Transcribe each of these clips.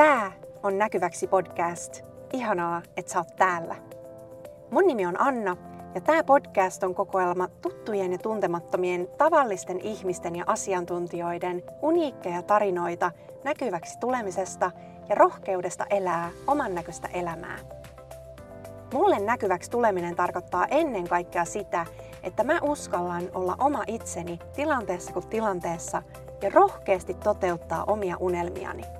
Tää on Näkyväksi podcast. Ihanaa, että sä oot täällä. Mun nimi on Anna ja tämä podcast on kokoelma tuttujen ja tuntemattomien tavallisten ihmisten ja asiantuntijoiden uniikkeja tarinoita näkyväksi tulemisesta ja rohkeudesta elää oman näköistä elämää. Mulle näkyväksi tuleminen tarkoittaa ennen kaikkea sitä, että mä uskallan olla oma itseni tilanteessa kuin tilanteessa ja rohkeasti toteuttaa omia unelmiani.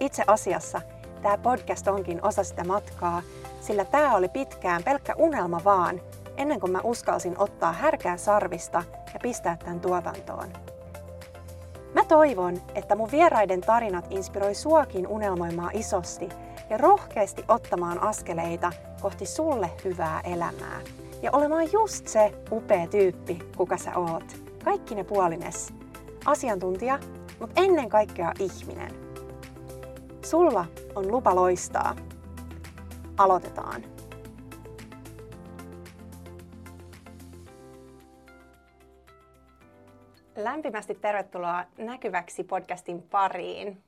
Itse asiassa tämä podcast onkin osa sitä matkaa, sillä tämä oli pitkään pelkkä unelma vaan, ennen kuin mä uskalsin ottaa härkää sarvista ja pistää tämän tuotantoon. Mä toivon, että mun vieraiden tarinat inspiroi suakin unelmoimaan isosti ja rohkeasti ottamaan askeleita kohti sulle hyvää elämää. Ja olemaan just se upea tyyppi, kuka sä oot. Kaikki ne puolines. Asiantuntija, mutta ennen kaikkea ihminen. Sulla on lupa loistaa. Aloitetaan. Lämpimästi tervetuloa Näkyväksi podcastin pariin.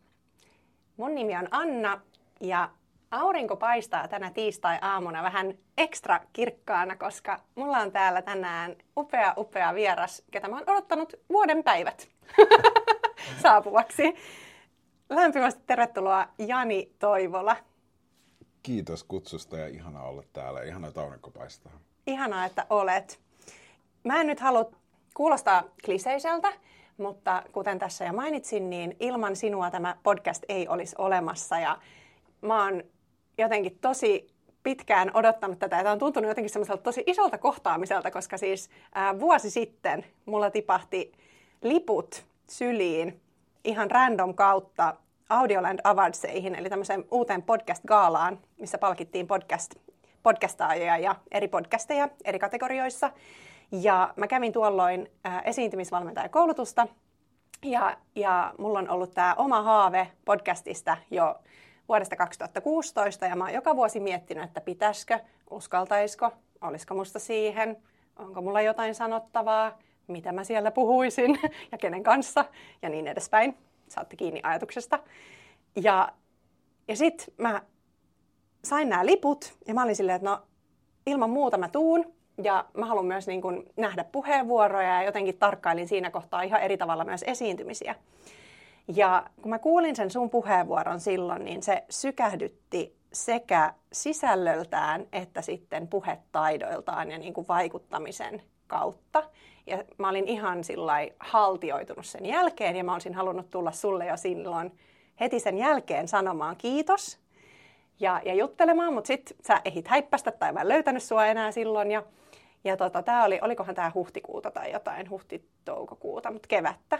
Mun nimi on Anna ja aurinko paistaa tänä tiistai-aamuna vähän ekstra kirkkaana, koska mulla on täällä tänään upea, upea vieras, ketä mä oon odottanut vuoden päivät saapuvaksi. Lämpimästi tervetuloa Jani Toivola. Kiitos kutsusta ja ihana olla täällä. Ihana, että aurinko paistaa. Ihanaa, että olet. Mä en nyt halua kuulostaa kliseiseltä, mutta kuten tässä jo mainitsin, niin ilman sinua tämä podcast ei olisi olemassa. Ja mä oon jotenkin tosi pitkään odottanut tätä ja tämä on tuntunut jotenkin semmoiselta tosi isolta kohtaamiselta, koska siis ää, vuosi sitten mulla tipahti liput syliin ihan random kautta Audioland Awardseihin, eli tämmöiseen uuteen podcast-gaalaan, missä palkittiin podcast, podcastaajia ja eri podcasteja eri kategorioissa. Ja mä kävin tuolloin äh, esiintymisvalmentajakoulutusta, ja, ja mulla on ollut tämä oma haave podcastista jo vuodesta 2016, ja mä oon joka vuosi miettinyt, että pitäisikö, uskaltaisiko, olisiko musta siihen, onko mulla jotain sanottavaa, mitä mä siellä puhuisin ja kenen kanssa ja niin edespäin. Saatte kiinni ajatuksesta. Ja, ja sitten mä sain nämä liput ja mä olin silleen, että no ilman muuta mä tuun. Ja mä haluan myös niin kun nähdä puheenvuoroja ja jotenkin tarkkailin siinä kohtaa ihan eri tavalla myös esiintymisiä. Ja kun mä kuulin sen sun puheenvuoron silloin, niin se sykähdytti sekä sisällöltään että sitten puhetaidoiltaan ja niin kuin vaikuttamisen kautta. Ja mä olin ihan haltioitunut sen jälkeen ja mä olisin halunnut tulla sulle jo silloin heti sen jälkeen sanomaan kiitos ja, ja juttelemaan, mutta sitten sä ehit häippästä tai mä en löytänyt sua enää silloin. Ja, ja tota, tää oli, olikohan tämä huhtikuuta tai jotain, huhti-toukokuuta, mutta kevättä.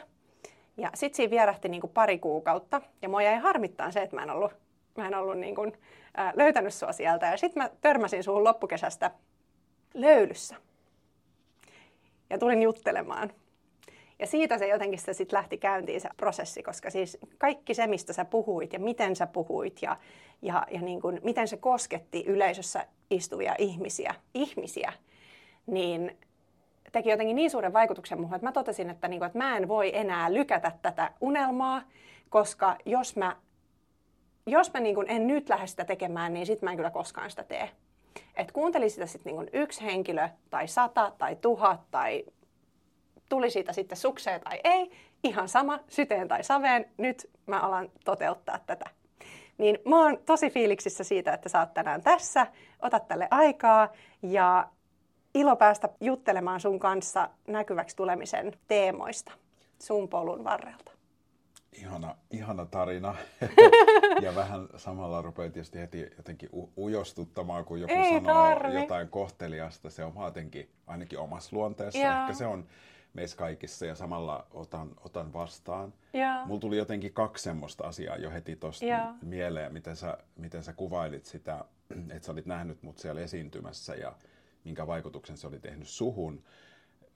Ja sitten siinä vierähti niinku pari kuukautta ja mua jäi harmittaa se, että mä en ollut, mä en ollut niinku, ää, löytänyt sua sieltä. Ja sitten mä törmäsin suhun loppukesästä löylyssä ja tulin juttelemaan. Ja siitä se jotenkin se sitten lähti käyntiin se prosessi, koska siis kaikki se, mistä sä puhuit ja miten sä puhuit ja, ja, ja niin kuin, miten se kosketti yleisössä istuvia ihmisiä, ihmisiä, niin teki jotenkin niin suuren vaikutuksen muuhun, että mä totesin, että, niin kuin, että mä en voi enää lykätä tätä unelmaa, koska jos mä, jos mä niin kuin en nyt lähde sitä tekemään, niin sitten mä en kyllä koskaan sitä tee. Et kuunteli sitä sitten niin yksi henkilö tai sata tai tuhat tai tuli siitä sitten sukseen tai ei, ihan sama, syteen tai saveen, nyt mä alan toteuttaa tätä. Niin mä oon tosi fiiliksissä siitä, että sä oot tänään tässä, otat tälle aikaa ja ilo päästä juttelemaan sun kanssa näkyväksi tulemisen teemoista sun polun varrelta. Ihana, ihana tarina. ja vähän samalla rupeaa tietysti heti jotenkin u- ujostuttamaan, kun joku Ei sanoo tarvi. jotain kohteliasta. Se on jotenkin ainakin omassa luonteessa. Joo. Ehkä se on meissä kaikissa ja samalla otan, otan vastaan. Joo. Mulla tuli jotenkin kaksi semmoista asiaa jo heti tuosta mieleen, miten sä, miten sä kuvailit sitä, että sä olit nähnyt mut siellä esiintymässä ja minkä vaikutuksen se oli tehnyt suhun.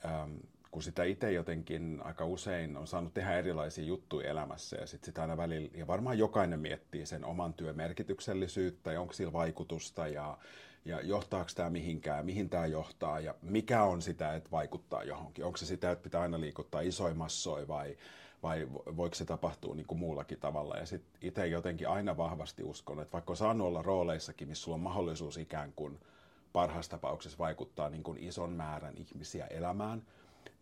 Ähm, kun sitä itse jotenkin aika usein on saanut tehdä erilaisia juttuja elämässä ja sitten sitä aina välillä, ja varmaan jokainen miettii sen oman työn merkityksellisyyttä ja onko sillä vaikutusta ja, ja johtaako tämä mihinkään, mihin tämä johtaa ja mikä on sitä, että vaikuttaa johonkin. Onko se sitä, että pitää aina liikuttaa isoja massoja vai, vai voiko se tapahtua niin kuin muullakin tavalla. Ja sitten itse jotenkin aina vahvasti uskon, että vaikka on saanut olla rooleissakin, missä sulla on mahdollisuus ikään kuin parhaassa tapauksessa vaikuttaa niin kuin ison määrän ihmisiä elämään,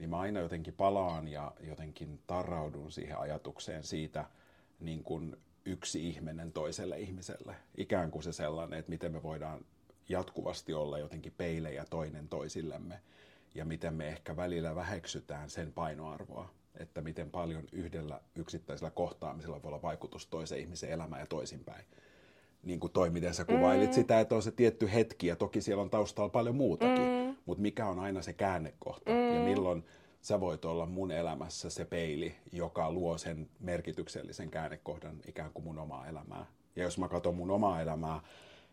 niin mä aina jotenkin palaan ja jotenkin tarraudun siihen ajatukseen siitä niin kuin yksi ihminen toiselle ihmiselle. Ikään kuin se sellainen, että miten me voidaan jatkuvasti olla jotenkin peilejä toinen toisillemme ja miten me ehkä välillä väheksytään sen painoarvoa, että miten paljon yhdellä yksittäisellä kohtaamisella voi olla vaikutus toisen ihmisen elämään ja toisinpäin. Niin kuin toi, miten sä kuvailit mm. sitä, että on se tietty hetki ja toki siellä on taustalla paljon muutakin, mm. Mutta mikä on aina se käännekohta mm. ja milloin sä voit olla mun elämässä se peili, joka luo sen merkityksellisen käännekohdan ikään kuin mun omaa elämää. Ja jos mä katson mun omaa elämää,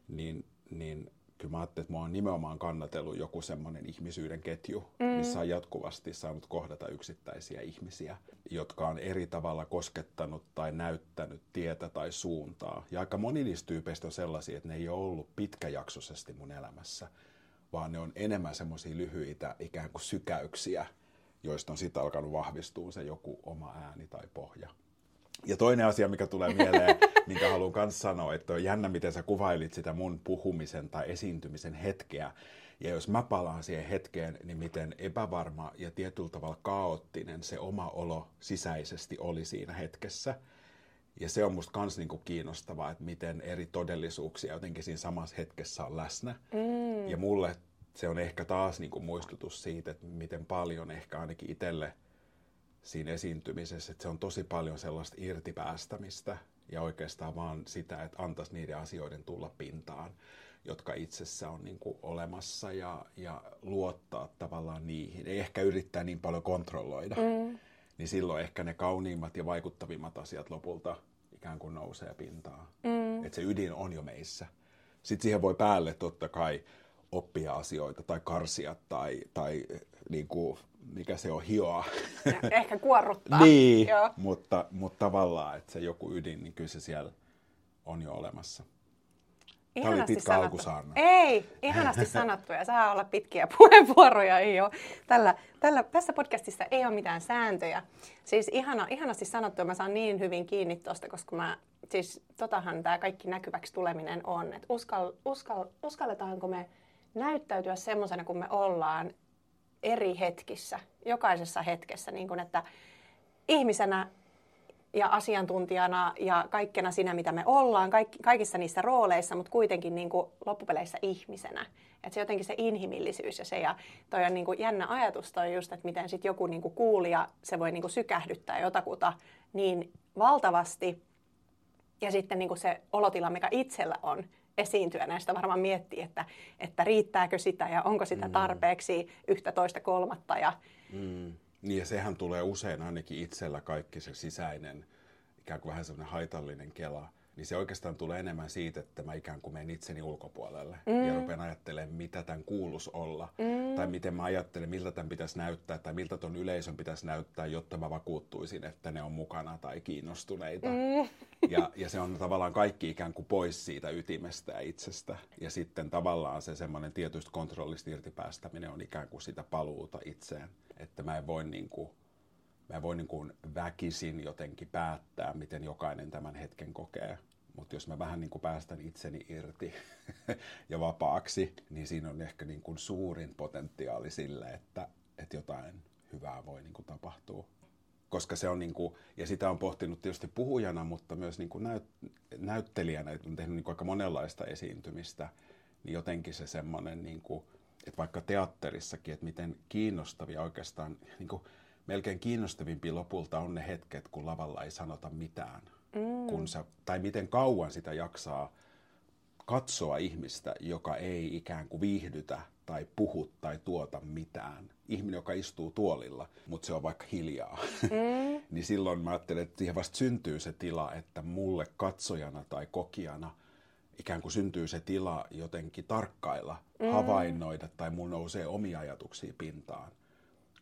niin, niin kyllä mä ajattelin, että mä oon nimenomaan kannatellut joku semmoinen ihmisyyden ketju, mm. missä on jatkuvasti saanut kohdata yksittäisiä ihmisiä, jotka on eri tavalla koskettanut tai näyttänyt tietä tai suuntaa. Ja aika moni niistä tyypeistä on sellaisia, että ne ei ole ollut pitkäjaksoisesti mun elämässä, vaan ne on enemmän semmoisia lyhyitä ikään kuin sykäyksiä, joista on sitten alkanut vahvistua se joku oma ääni tai pohja. Ja toinen asia, mikä tulee mieleen, minkä haluan myös sanoa, että on jännä, miten sä kuvailit sitä mun puhumisen tai esiintymisen hetkeä. Ja jos mä palaan siihen hetkeen, niin miten epävarma ja tietyllä tavalla kaoottinen se oma olo sisäisesti oli siinä hetkessä. Ja se on musta kans niinku kiinnostavaa, että miten eri todellisuuksia jotenkin siinä samassa hetkessä on läsnä. Mm. Ja mulle se on ehkä taas niinku muistutus siitä, että miten paljon ehkä ainakin itselle – siinä esiintymisessä, että se on tosi paljon sellaista irtipäästämistä ja oikeastaan vaan sitä, että antaisi niiden asioiden tulla pintaan, jotka itsessä on niin kuin olemassa ja, ja luottaa tavallaan niihin. Ei ehkä yrittää niin paljon kontrolloida, mm. niin silloin ehkä ne kauniimmat ja vaikuttavimmat asiat lopulta ikään kuin nousee pintaan. Mm. Että se ydin on jo meissä. Sitten siihen voi päälle totta kai oppia asioita tai karsia tai, tai niin kuin mikä se on, hioa. Ehkä kuorruttaa. niin, Joo. Mutta, mutta tavallaan, että se joku ydin, niin kyllä se siellä on jo olemassa. Ihanasti Tämä oli pitkä sanottu. alkusaarna. Ei, ihanasti sanottu ja saa olla pitkiä puheenvuoroja. Ei ole. Tällä, tällä, tässä podcastissa ei ole mitään sääntöjä. Siis ihana, ihanasti sanottu ja mä saan niin hyvin kiinni tuosta, koska mä, siis totahan tämä kaikki näkyväksi tuleminen on. Että uskal, uskal, uskalletaanko me näyttäytyä semmoisena kuin me ollaan eri hetkissä, jokaisessa hetkessä, niin kuin että ihmisenä ja asiantuntijana ja kaikkena siinä, mitä me ollaan, kaikissa niissä rooleissa, mutta kuitenkin niin kuin loppupeleissä ihmisenä. Että se jotenkin se inhimillisyys ja se, ja toi on niin kuin jännä ajatus toi just, että miten sit joku niin kuin kuulija, se voi niin kuin sykähdyttää jotakuta niin valtavasti, ja sitten niin kuin se olotila, mikä itsellä on, esiintyä näistä varmaan miettii, että, että riittääkö sitä ja onko sitä mm. tarpeeksi yhtä toista kolmatta. Ja... Mm. Niin ja sehän tulee usein ainakin itsellä kaikki se sisäinen, ikään kuin vähän semmoinen haitallinen kela, niin se oikeastaan tulee enemmän siitä, että mä ikään kuin menen itseni ulkopuolelle mm. ja rupean ajattelemaan, mitä tämän kuulus olla. Mm. Tai miten mä ajattelen, miltä tämän pitäisi näyttää tai miltä ton yleisön pitäisi näyttää, jotta mä vakuuttuisin, että ne on mukana tai kiinnostuneita. Mm. Ja, ja se on tavallaan kaikki ikään kuin pois siitä ytimestä ja itsestä. Ja sitten tavallaan se semmoinen tietystä kontrollista irtipäästäminen on ikään kuin sitä paluuta itseen. Että mä en voi niin kuin mä voin niin kuin väkisin jotenkin päättää, miten jokainen tämän hetken kokee. Mutta jos mä vähän niin kuin päästän itseni irti ja vapaaksi, niin siinä on ehkä niin kuin suurin potentiaali sille, että, että jotain hyvää voi niin kuin tapahtua. Koska se on, niin kuin, ja sitä on pohtinut tietysti puhujana, mutta myös niin kuin näyt, näyttelijänä, että on tehnyt niin kuin aika monenlaista esiintymistä, niin jotenkin se semmoinen, niin kuin, että vaikka teatterissakin, että miten kiinnostavia oikeastaan, niin kuin, melkein kiinnostavimpia lopulta on ne hetket, kun lavalla ei sanota mitään. Mm. Kun sä, tai miten kauan sitä jaksaa katsoa ihmistä, joka ei ikään kuin viihdytä tai puhu tai tuota mitään. Ihminen, joka istuu tuolilla, mutta se on vaikka hiljaa. Mm. niin silloin mä ajattelen, että siihen vasta syntyy se tila, että mulle katsojana tai kokijana ikään kuin syntyy se tila jotenkin tarkkailla, mm. havainnoida tai mun nousee omia ajatuksia pintaan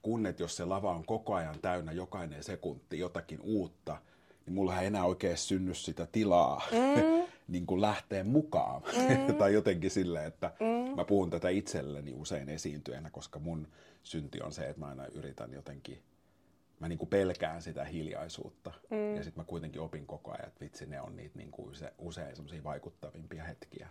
kun että jos se lava on koko ajan täynnä jokainen sekunti jotakin uutta, niin mulla ei enää oikein synny sitä tilaa mm. niin kuin lähteä mukaan. Mm. tai jotenkin silleen, että mm. mä puhun tätä itselleni usein esiintyjänä, koska mun synti on se, että mä aina yritän jotenkin mä niin kuin pelkään sitä hiljaisuutta. Mm. Ja sitten mä kuitenkin opin koko ajan, että vitsi, ne on niitä niin kuin se, usein semmoisia vaikuttavimpia hetkiä.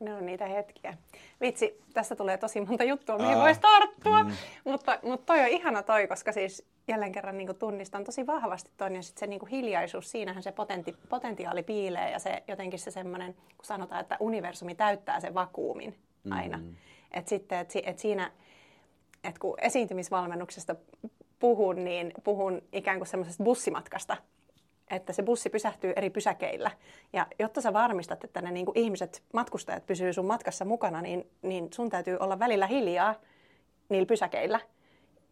Ne on niitä hetkiä. Vitsi, tässä tulee tosi monta juttua, mihin voisi tarttua. Mm. Mutta, mutta toi on ihana toi, koska siis jälleen kerran niin tunnistan tosi vahvasti ton ja sitten se niin hiljaisuus, siinähän se potenti, potentiaali piilee ja se jotenkin se semmoinen, kun sanotaan, että universumi täyttää sen vakuumin aina. Mm. Että sitten, et, et siinä, että kun esiintymisvalmennuksesta puhun, niin puhun ikään kuin semmoisesta bussimatkasta, että se bussi pysähtyy eri pysäkeillä. Ja jotta sä varmistat, että ne niin kuin ihmiset, matkustajat pysyy sun matkassa mukana, niin, niin sun täytyy olla välillä hiljaa niillä pysäkeillä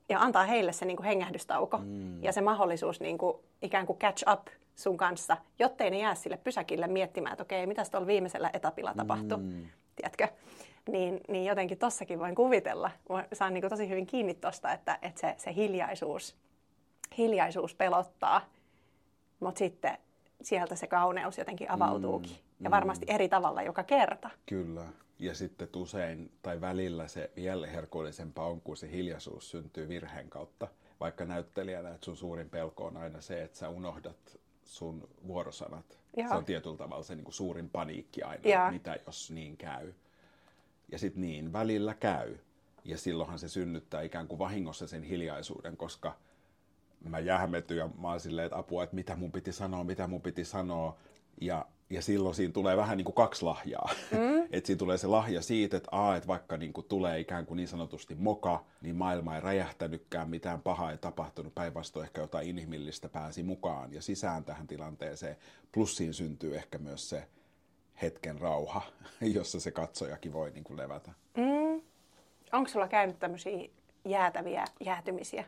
ja antaa heille se niin kuin hengähdystauko mm. ja se mahdollisuus niin kuin, ikään kuin catch up sun kanssa, jottei ne jää sille pysäkille miettimään, että okei, mitä tuolla viimeisellä etapilla tapahtui, mm. tiedätkö? Niin, niin jotenkin tossakin voin kuvitella, saan niin kuin tosi hyvin kiinni tosta, että, että se, se hiljaisuus, hiljaisuus pelottaa mutta sitten sieltä se kauneus jotenkin avautuukin. Mm, ja varmasti mm. eri tavalla joka kerta. Kyllä. Ja sitten usein tai välillä se vielä herkullisempaa on, kun se hiljaisuus syntyy virheen kautta. Vaikka näyttelijänä, että sun suurin pelko on aina se, että sä unohdat sun vuorosanat. Joo. Se on tietyllä tavalla se niin kuin suurin paniikki aina, että mitä jos niin käy. Ja sitten niin, välillä käy. Ja silloinhan se synnyttää ikään kuin vahingossa sen hiljaisuuden, koska – mä jähmetyn ja mä oon silleen, että apua, että mitä mun piti sanoa, mitä mun piti sanoa. Ja, ja silloin siinä tulee vähän niin kuin kaksi lahjaa. Mm. että siinä tulee se lahja siitä, että, aa, että vaikka niin kuin tulee ikään kuin niin sanotusti moka, niin maailma ei räjähtänytkään, mitään pahaa ei tapahtunut, päinvastoin ehkä jotain inhimillistä pääsi mukaan ja sisään tähän tilanteeseen. Plus siinä syntyy ehkä myös se hetken rauha, jossa se katsojakin voi niin kuin levätä. Mm. Onko sulla käynyt tämmöisiä jäätäviä jäätymisiä?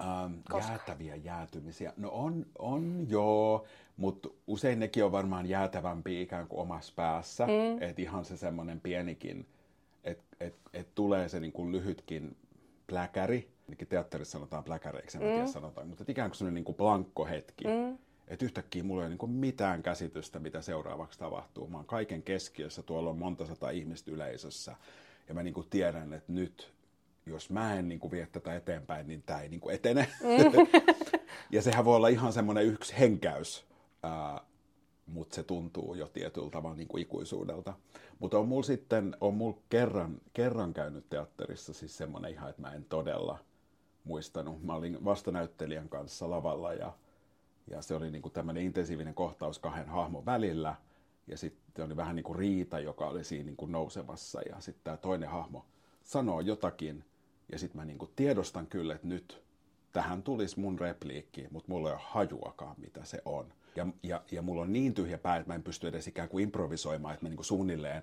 Ähm, jäätäviä jäätymisiä. No on, on joo, mutta usein nekin on varmaan jäätävämpi ikään kuin omassa päässä. Mm. Että ihan se semmoinen pienikin, että et, et tulee se niin kuin lyhytkin pläkäri. Ainakin teatterissa sanotaan pläkäreiksi, en mm. tiedä sanotaan. Mutta ikään kuin semmoinen niin kuin blankko hetki. Mm. Että yhtäkkiä mulla ei ole niin mitään käsitystä, mitä seuraavaksi tapahtuu. Mä oon kaiken keskiössä, tuolla on monta sata ihmistä yleisössä. Ja mä niin kuin tiedän, että nyt jos mä en niin kuin vie tätä eteenpäin, niin tämä ei niin kuin etene. Mm. ja sehän voi olla ihan semmoinen yksi henkäys, ää, mutta se tuntuu jo tietyllä tavalla niin kuin ikuisuudelta. Mutta on mulla sitten, on mulla kerran, kerran käynyt teatterissa siis semmoinen ihan, että mä en todella muistanut. Mä olin vastanäyttelijän kanssa lavalla ja, ja se oli niin kuin tämmöinen intensiivinen kohtaus kahden hahmon välillä. Ja sitten oli vähän niin kuin riita, joka oli siinä niin kuin nousemassa ja sitten tämä toinen hahmo sanoo jotakin ja sitten mä niinku tiedostan kyllä, että nyt tähän tulisi mun repliikki, mutta mulla ei ole hajuakaan, mitä se on. Ja, ja, ja mulla on niin tyhjä pää, että mä en pysty edes ikään kuin improvisoimaan, että mä niinku suunnilleen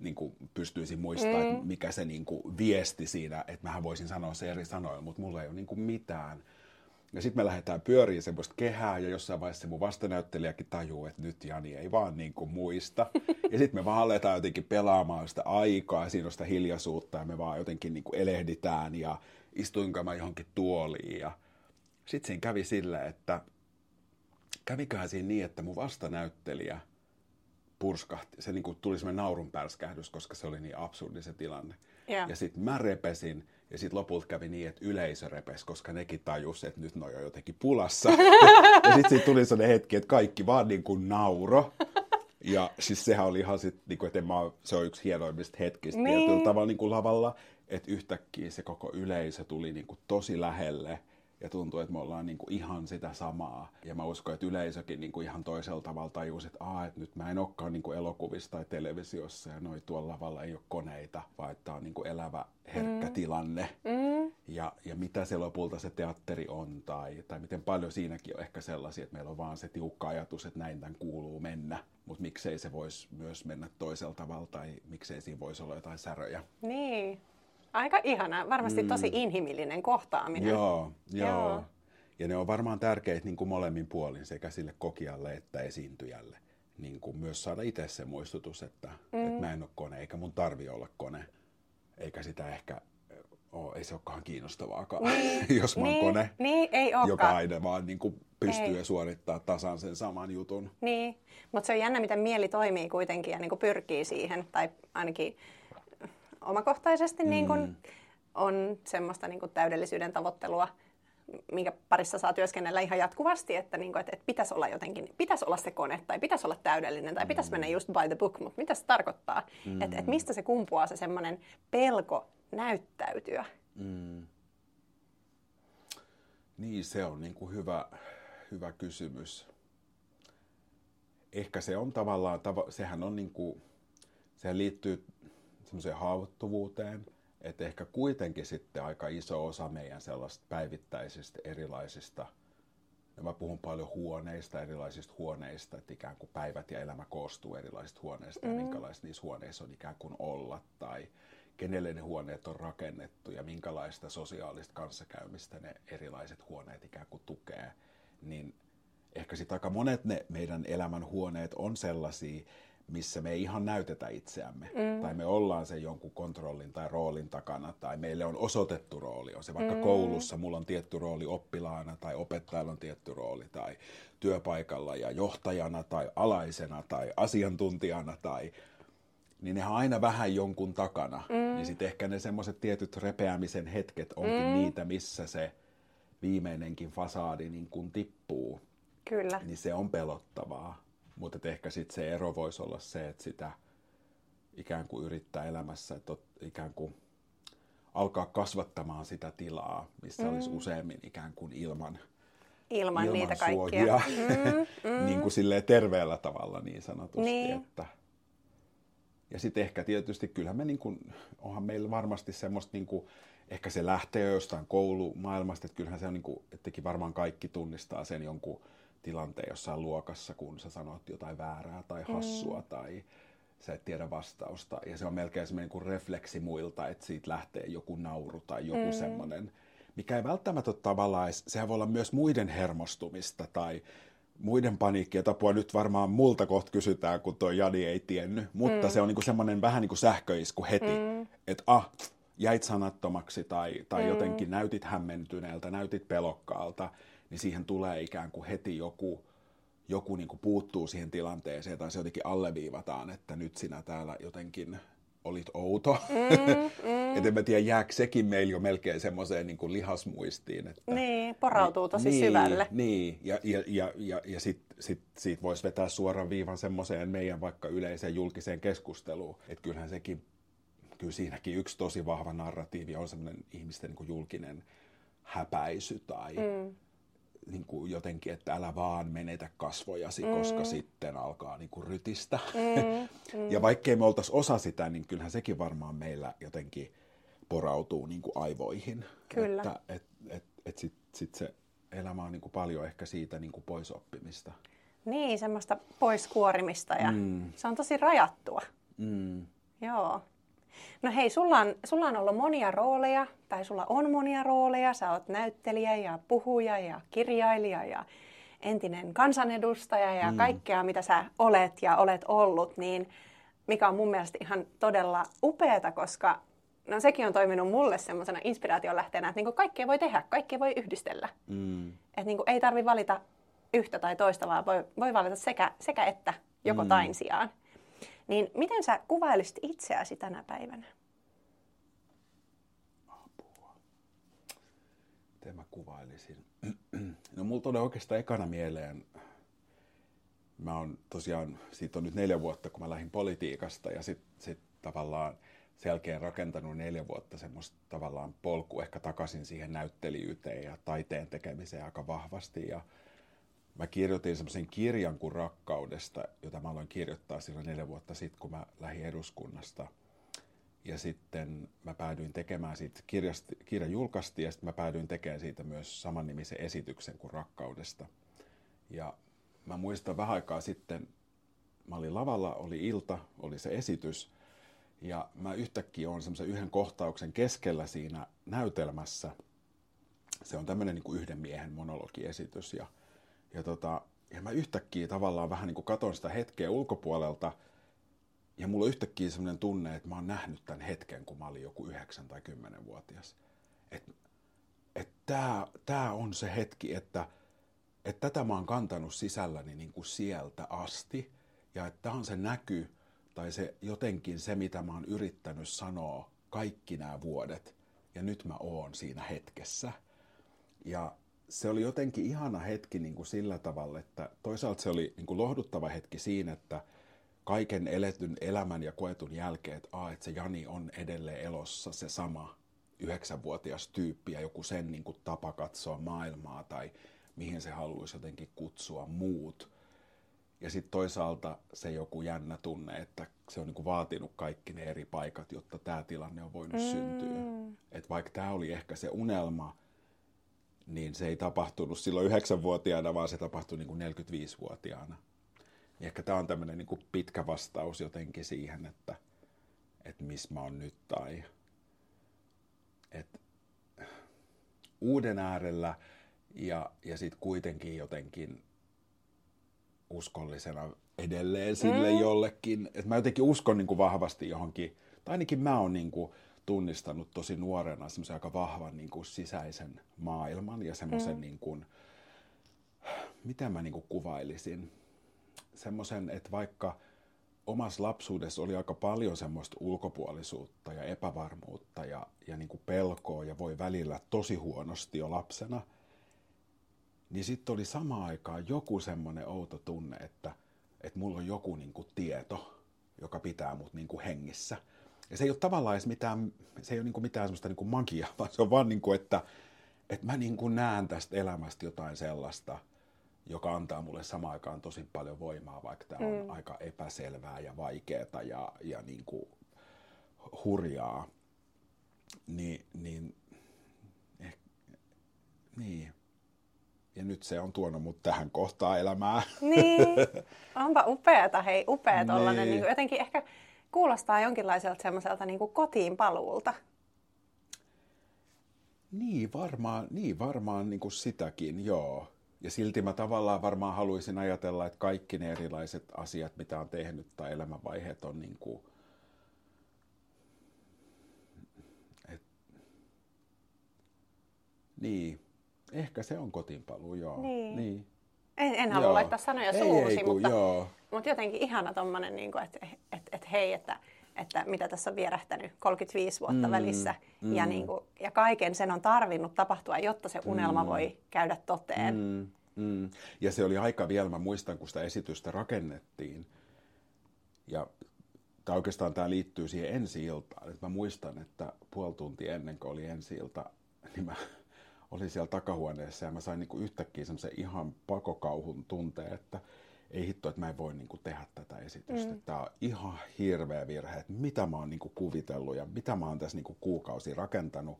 niin kuin pystyisin muistamaan, mm. mikä se niin kuin viesti siinä, että mähän voisin sanoa se eri sanoilla, mutta mulla ei ole niin kuin mitään. Ja sitten me lähdetään pyöriin semmoista kehää ja jossain vaiheessa se mun vastanäyttelijäkin tajuu, että nyt Jani ei vaan niin kuin muista. Ja sitten me vaan aletaan jotenkin pelaamaan sitä aikaa ja siinä on sitä hiljaisuutta ja me vaan jotenkin niin kuin elehditään ja istuinko mä johonkin tuoliin. Ja sitten siinä kävi sillä, että käviköhän siinä niin, että mun vastanäyttelijä purskahti. Se niin kuin tuli semmoinen naurun pärskähdys, koska se oli niin absurdi se tilanne. Yeah. Ja sitten mä repesin ja sitten lopulta kävi niin, että yleisö repes, koska nekin tajus, että nyt ne on jo jotenkin pulassa. ja sitten siitä tuli sellainen hetki, että kaikki vaan niin kuin nauro. Ja siis sehän oli ihan sit, niin kuin, että mä, se on yksi hienoimmista hetkistä niin. tietyllä tavalla niin kuin lavalla, että yhtäkkiä se koko yleisö tuli niin kuin tosi lähelle ja tuntuu, että me ollaan niin kuin ihan sitä samaa. Ja mä uskon, että yleisökin niin kuin ihan toisella tavalla tajusi, että, Aa, että nyt mä en olekaan niin kuin elokuvissa tai televisiossa ja noi tuolla lavalla ei ole koneita, vaan että on niin kuin elävä, herkkä mm. tilanne. Mm. Ja, ja mitä se lopulta se teatteri on tai, tai miten paljon siinäkin on ehkä sellaisia, että meillä on vaan se tiukka ajatus, että näin tämän kuuluu mennä. Mutta miksei se voisi myös mennä toisella tavalla tai miksei siinä voisi olla jotain säröjä. Niin. Aika ihana, varmasti mm. tosi inhimillinen kohtaaminen. Joo, joo. joo. Ja ne on varmaan tärkeitä niin kuin molemmin puolin, sekä sille kokijalle että esiintyjälle. Niin kuin myös saada itse se muistutus, että, mm. että mä en ole kone, eikä mun tarvi olla kone. Eikä sitä ehkä ole, ei se olekaan kiinnostavaakaan, niin, jos mä oon niin, kone, niin, ei joka aina vaan niin kuin pystyy ei. suorittamaan tasan sen saman jutun. Niin, mutta se on jännä, miten mieli toimii kuitenkin ja niin kuin pyrkii siihen, tai ainakin omakohtaisesti mm. niin kun on semmoista niin kun täydellisyyden tavoittelua minkä parissa saa työskennellä ihan jatkuvasti, että, niin kuin, että, että pitäisi olla jotenkin, pitäisi olla se kone tai pitäisi olla täydellinen tai pitäisi mennä just by the book, mutta mitä se tarkoittaa? Mm. Että, että mistä se kumpuaa se semmoinen pelko näyttäytyä? Mm. Niin, se on niin kuin hyvä, hyvä kysymys. Ehkä se on tavallaan, sehän on niin kuin, sehän liittyy semmoiseen haavoittuvuuteen, että ehkä kuitenkin sitten aika iso osa meidän sellaista päivittäisistä erilaisista, ja mä puhun paljon huoneista, erilaisista huoneista, että ikään kuin päivät ja elämä koostuu erilaisista huoneista mm. ja minkälaista niissä huoneissa on ikään kuin olla tai kenelle ne huoneet on rakennettu ja minkälaista sosiaalista kanssakäymistä ne erilaiset huoneet ikään kuin tukee, niin ehkä sitten aika monet ne meidän elämän huoneet on sellaisia, missä me ei ihan näytetä itseämme. Mm. Tai me ollaan se jonkun kontrollin tai roolin takana, tai meille on osoitettu rooli. On se vaikka mm. koulussa, mulla on tietty rooli oppilaana, tai opettajalla on tietty rooli, tai työpaikalla ja johtajana, tai alaisena, tai asiantuntijana, tai niin ne on aina vähän jonkun takana. Mm. Niin sitten ehkä ne semmoiset tietyt repeämisen hetket onkin mm. niitä, missä se viimeinenkin fasaadi niin kun tippuu. Kyllä. Niin se on pelottavaa. Mutta ehkä sitten se ero voisi olla se, että sitä ikään kuin yrittää elämässä, että ikään kuin alkaa kasvattamaan sitä tilaa, missä mm. olisi useammin ikään kuin ilman, ilman, ilman niitä kaikkia. Mm, mm. niin kuin silleen terveellä tavalla niin sanotusti. Niin. Että, ja sitten ehkä tietysti, kyllähän me niin kuin, onhan meillä varmasti semmoista, niin kuin, ehkä se lähtee jostain koulumaailmasta, että kyllähän se on, niin kuin, ettekin varmaan kaikki tunnistaa sen jonkun tilanteen jossain luokassa, kun sä sanot jotain väärää tai mm. hassua mm. tai sä et tiedä vastausta. Ja se on melkein semmoinen kuin refleksi muilta, että siitä lähtee joku nauru tai joku mm. semmoinen, mikä ei välttämättä ole tavallaan, sehän voi olla myös muiden hermostumista tai muiden paniikkia tapua nyt varmaan multa kohta kysytään, kun tuo Jani ei tiennyt, mutta mm. se on niinku semmoinen vähän niin kuin sähköisku heti, mm. että ah, jäit sanattomaksi tai, tai mm. jotenkin näytit hämmentyneeltä, näytit pelokkaalta, niin siihen tulee ikään kuin heti joku, joku niin kuin puuttuu siihen tilanteeseen tai se jotenkin alleviivataan, että nyt sinä täällä jotenkin olit outo. Mm, mm. et en mä tiedä, jääkö sekin meillä jo melkein semmoiseen niin kuin lihasmuistiin. Että, niin, porautuu tosi niin, syvälle. Niin, ja, ja, ja, ja, ja sitten sit, siitä voisi vetää suoran viivan semmoiseen meidän vaikka yleiseen julkiseen keskusteluun. Että kyllähän sekin, kyllä siinäkin yksi tosi vahva narratiivi on semmoinen ihmisten niin kuin julkinen häpäisy tai, mm niin kuin jotenkin, että älä vaan menetä kasvojasi, mm. koska sitten alkaa niin kuin rytistä. Mm. Mm. ja vaikkei me oltaisi osa sitä, niin kyllähän sekin varmaan meillä jotenkin porautuu niin kuin aivoihin. Kyllä. Että et, et, et sitten sit se elämä on niin kuin paljon ehkä siitä niin kuin poisoppimista. Niin, semmoista poiskuorimista ja mm. se on tosi rajattua. Mm. Joo. No hei, sulla on, sulla on ollut monia rooleja, tai sulla on monia rooleja. Sä oot näyttelijä ja puhuja ja kirjailija ja entinen kansanedustaja ja mm. kaikkea, mitä sä olet ja olet ollut, niin mikä on mun mielestä ihan todella upeata, koska no sekin on toiminut mulle semmoisena inspiraation lähteenä, että niinku kaikkea voi tehdä, kaikkea voi yhdistellä. Mm. Että niinku ei tarvi valita yhtä tai toista, vaan voi, voi valita sekä, sekä että joko mm. tain sijaan. Niin miten sä kuvailisit itseäsi tänä päivänä? Apua. Miten mä kuvailisin? No mulla tulee oikeastaan ekana mieleen, mä oon tosiaan, siitä on nyt neljä vuotta, kun mä lähdin politiikasta ja sitten sit tavallaan sen jälkeen rakentanut neljä vuotta semmoista tavallaan polku ehkä takaisin siihen näyttelijyyteen ja taiteen tekemiseen aika vahvasti ja mä kirjoitin semmoisen kirjan kuin Rakkaudesta, jota mä aloin kirjoittaa silloin neljä vuotta sitten, kun mä lähdin eduskunnasta. Ja sitten mä päädyin tekemään siitä, kirjasti, kirja julkaistiin ja sitten mä päädyin tekemään siitä myös samannimisen esityksen kuin Rakkaudesta. Ja mä muistan vähän aikaa sitten, mä olin lavalla, oli ilta, oli se esitys, ja mä yhtäkkiä on semmoisen yhden kohtauksen keskellä siinä näytelmässä. Se on tämmöinen niin kuin yhden miehen monologiesitys, ja ja, tota, ja mä yhtäkkiä tavallaan vähän niin kuin katon sitä hetkeä ulkopuolelta, ja mulla on yhtäkkiä sellainen tunne, että mä oon nähnyt tämän hetken, kun mä olin joku 9 tai 10-vuotias. Että et tää on se hetki, että et tätä mä oon kantanut sisälläni niin kuin sieltä asti, ja että tämä on se näky, tai se jotenkin se, mitä mä oon yrittänyt sanoa kaikki nämä vuodet, ja nyt mä oon siinä hetkessä – Ja se oli jotenkin ihana hetki niin kuin sillä tavalla, että toisaalta se oli niin kuin lohduttava hetki siinä, että kaiken eletyn elämän ja koetun jälkeen, että, aa, että se Jani on edelleen elossa se sama yhdeksänvuotias tyyppi ja joku sen niin kuin tapa katsoa maailmaa tai mihin se haluaisi jotenkin kutsua muut. Ja sitten toisaalta se joku jännä tunne, että se on niin kuin vaatinut kaikki ne eri paikat, jotta tämä tilanne on voinut mm. syntyä. Että vaikka tämä oli ehkä se unelma, niin se ei tapahtunut silloin yhdeksänvuotiaana, vaan se tapahtui niin kuin 45-vuotiaana. Niin ehkä tämä on tämmöinen niin pitkä vastaus jotenkin siihen, että, että missä mä oon nyt tai että uuden äärellä ja, ja sitten kuitenkin jotenkin uskollisena edelleen sille mm. jollekin. Että mä jotenkin uskon niin kuin vahvasti johonkin, tai ainakin mä oon niin kuin tunnistanut tosi nuorena semmoisen aika vahvan niin kuin sisäisen maailman ja semmoisen, mm. niin kuin, mitä mä niin kuin kuvailisin, semmoisen, että vaikka omassa lapsuudessa oli aika paljon semmoista ulkopuolisuutta ja epävarmuutta ja, ja niin kuin pelkoa ja voi välillä tosi huonosti jo lapsena, niin sitten oli samaan aikaan joku semmoinen outo tunne, että, että mulla on joku niin kuin tieto, joka pitää mut niin kuin hengissä. Ja se ei ole tavallaan edes mitään, se ei ole niin kuin mitään semmoista niin kuin magiaa, vaan se on vaan niin kuin, että, että mä niin kuin näen tästä elämästä jotain sellaista – joka antaa mulle samaan aikaan tosi paljon voimaa, vaikka tämä on mm. aika epäselvää ja vaikeaa ja, ja niin kuin hurjaa. Ni, niin, eh, niin. Ja nyt se on tuonut mut tähän kohtaan elämää. Niin, onpa upeata, hei, upea tollanen, niin. niin jotenkin ehkä kuulostaa jonkinlaiselta semmoiselta niin kuin kotiin paluulta. Niin, varmaan, niin, varmaan niin kuin sitäkin, joo. Ja silti mä tavallaan varmaan haluaisin ajatella, että kaikki ne erilaiset asiat, mitä on tehnyt tai elämänvaiheet on niin kuin, et, niin, ehkä se on kotiinpaluu, joo. Niin. niin. En, en halua joo. laittaa sanoja suusi, mutta, joo. mutta jotenkin ihana tommonen, niin että et, et, hei, että, että mitä tässä on vierähtänyt 35 vuotta mm, välissä mm. Ja, niin kuin, ja kaiken sen on tarvinnut tapahtua, jotta se unelma mm. voi käydä toteen. Mm. Mm. Ja se oli aika vielä, mä muistan, kun sitä esitystä rakennettiin. Ja tai oikeastaan tämä liittyy siihen ensi iltaan. Mä muistan, että puoli tuntia ennen kuin oli ensi ilta, niin mä olin siellä takahuoneessa ja mä sain niinku yhtäkkiä semmoisen ihan pakokauhun tunteen, että ei hitto, että mä en voi niinku tehdä tätä esitystä. Mm. Tämä on ihan hirveä virhe, että mitä mä oon niinku kuvitellut ja mitä mä oon tässä niinku kuukausi rakentanut.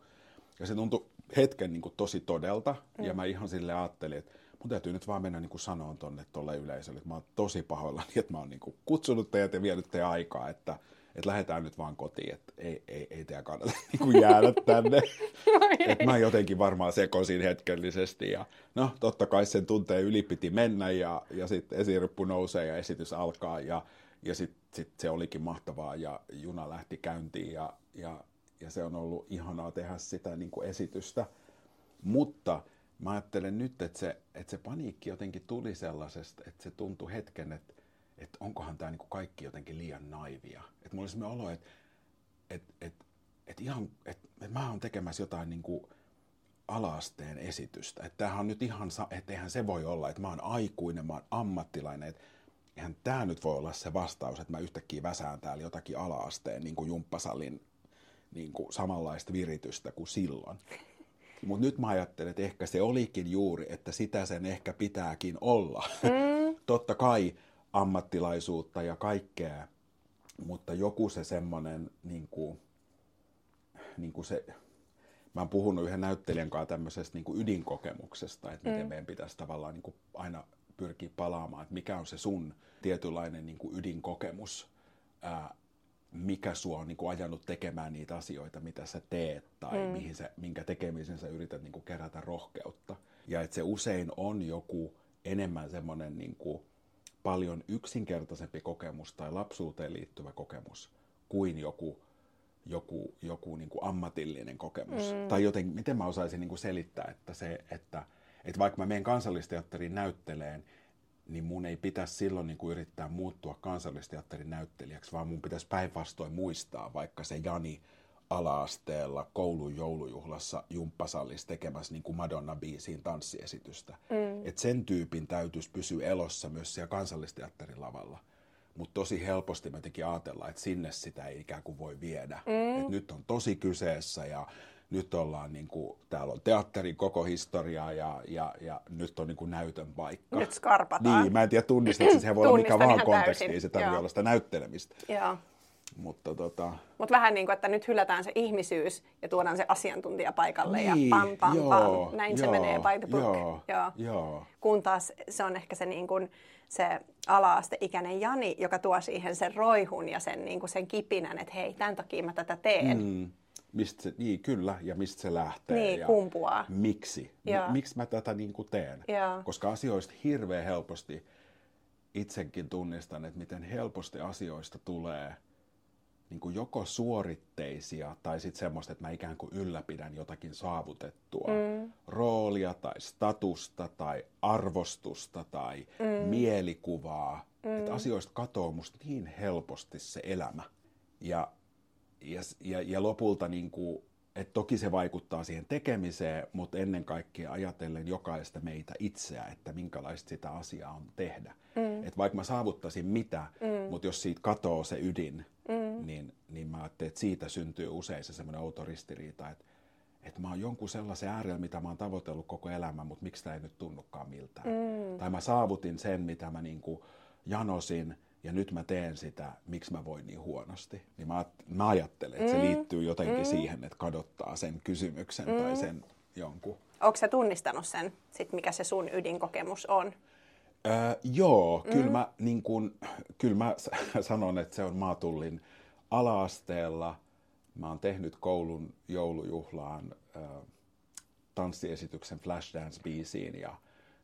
Ja se tuntui hetken niinku tosi todelta mm. ja mä ihan sille ajattelin, että mun täytyy nyt vaan mennä niin kuin sanoon tonne tuolle yleisölle, että mä oon tosi pahoillani, että mä oon niin kuin kutsunut teidät ja vienyt teidän aikaa, että, että lähdetään nyt vaan kotiin, että ei, ei, ei teidän kannata niin jäädä tänne. että mä jotenkin varmaan sekoisin hetkellisesti ja no totta kai sen tunteen yli piti mennä ja, ja sitten esirippu nousee ja esitys alkaa ja, ja sitten sit se olikin mahtavaa ja juna lähti käyntiin ja, ja, ja se on ollut ihanaa tehdä sitä niin kuin esitystä. Mutta mä ajattelen nyt, että se, että se paniikki jotenkin tuli sellaisesta, että se tuntui hetken, että, että onkohan tämä niin kaikki jotenkin liian naivia. Että mulla oli sellainen olo, että, että, että, että, ihan, että, että mä oon tekemässä jotain niin kuin alaasteen esitystä. Että tämähän on nyt ihan, että eihän se voi olla, että mä oon aikuinen, mä oon ammattilainen, että eihän tämä nyt voi olla se vastaus, että mä yhtäkkiä väsään täällä jotakin alaasteen niin kuin jumppasalin niin kuin samanlaista viritystä kuin silloin. Mutta nyt mä ajattelen, että ehkä se olikin juuri, että sitä sen ehkä pitääkin olla. Mm. Totta kai ammattilaisuutta ja kaikkea, mutta joku se semmoinen, niin kuin, niin kuin se, mä oon puhunut yhden näyttelijän kanssa tämmöisestä niin kuin ydinkokemuksesta, että miten mm. meidän pitäisi tavallaan niin kuin aina pyrkiä palaamaan, että mikä on se sun tietynlainen niin kuin ydinkokemus, ää, mikä sua on niin kuin ajanut tekemään niitä asioita, mitä sä teet tai mm. mihin sä, minkä tekemisen sä yrität niin kuin kerätä rohkeutta. Ja että se usein on joku enemmän semmoinen niin kuin paljon yksinkertaisempi kokemus tai lapsuuteen liittyvä kokemus kuin joku, joku, joku niin kuin ammatillinen kokemus. Mm. Tai joten, miten mä osaisin niin kuin selittää, että se, että, että vaikka mä menen kansallisteatteriin näytteleen, niin mun ei pitäisi silloin niin kuin yrittää muuttua kansallisteatterin näyttelijäksi, vaan mun pitäisi päinvastoin muistaa vaikka se Jani ala-asteella koulun joulujuhlassa jumppasallis tekemässä niin kuin Madonna-biisiin tanssiesitystä. Mm. Et sen tyypin täytyisi pysyä elossa myös siellä kansallisteatterin lavalla. Mutta tosi helposti me teki ajatella, että sinne sitä ei ikään kuin voi viedä. Mm. Et nyt on tosi kyseessä ja nyt ollaan, niin kuin, täällä on teatterin koko historia ja, ja, ja nyt on niin kuin näytön paikka. Nyt skarpataan. Niin, mä en tiedä tunnistatko, se voi olla mikä vaan konteksti, ei se tarvitse olla sitä näyttelemistä. Joo. Mutta tota... Mut vähän niin kuin, että nyt hylätään se ihmisyys ja tuodaan se asiantuntija paikalle niin, ja pam pam joo, pam. Näin joo, se menee by the book. Joo, joo. Joo. Kun taas se on ehkä se, niin kuin, se ala-asteikäinen Jani, joka tuo siihen sen roihun ja sen, niin kuin sen kipinän, että hei, tämän takia mä tätä teen. Mm. Mistä se, niin, kyllä, ja mistä se lähtee. Niin, ja kumpuaa. Miksi? M- miksi mä tätä niin kuin teen? Ja. Koska asioista hirveän helposti itsekin tunnistan, että miten helposti asioista tulee – niin kuin joko suoritteisia tai sitten semmoista, että mä ikään kuin ylläpidän jotakin saavutettua mm. roolia tai statusta tai arvostusta tai mm. mielikuvaa. Mm. Että asioista katoaa musta niin helposti se elämä. Ja, ja, ja, ja lopulta niin kuin, että toki se vaikuttaa siihen tekemiseen, mutta ennen kaikkea ajatellen jokaista meitä itseä, että minkälaista sitä asiaa on tehdä. Mm. Että vaikka mä saavuttaisin mitä, mm. mutta jos siitä katoo se ydin, mm. niin, niin mä ajattelin, että siitä syntyy usein se semmoinen outo ristiriita, että, että mä oon jonkun sellaisen äärellä, mitä mä oon tavoitellut koko elämän, mutta miksi tämä ei nyt tunnukaan miltään. Mm. Tai mä saavutin sen, mitä mä niin kuin janosin, ja nyt mä teen sitä, miksi mä voin niin huonosti. Niin mä, mä ajattelen, että mm. se liittyy jotenkin mm. siihen, että kadottaa sen kysymyksen mm. tai sen jonkun. Onko sä tunnistanut sen, sit mikä se sun ydinkokemus on? Öö, joo, mm. kyllä, mä, niin kun, kyllä mä sanon, että se on Maatullin alaasteella. Mä oon tehnyt koulun joulujuhlaan ö, tanssiesityksen Flashdance-biisiin ja,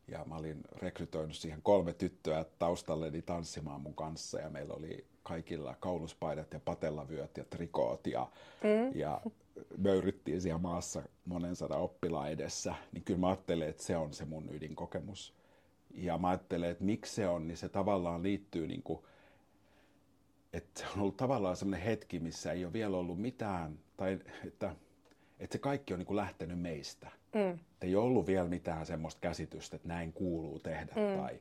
ja mä olin rekrytoinut siihen kolme tyttöä taustalleni tanssimaan mun kanssa ja meillä oli kaikilla kauluspaidat ja patellavyöt ja trikoot ja, mm. ja möyryttiin siellä maassa monen sadan oppilaan edessä. Niin kyllä mä ajattelen, että se on se mun ydinkokemus ja mä ajattelen, että miksi se on, niin se tavallaan liittyy niin kuin, että se on ollut tavallaan semmoinen hetki, missä ei ole vielä ollut mitään, tai että, että se kaikki on niin kuin lähtenyt meistä. Mm. Ei ollut vielä mitään semmoista käsitystä, että näin kuuluu tehdä mm. tai,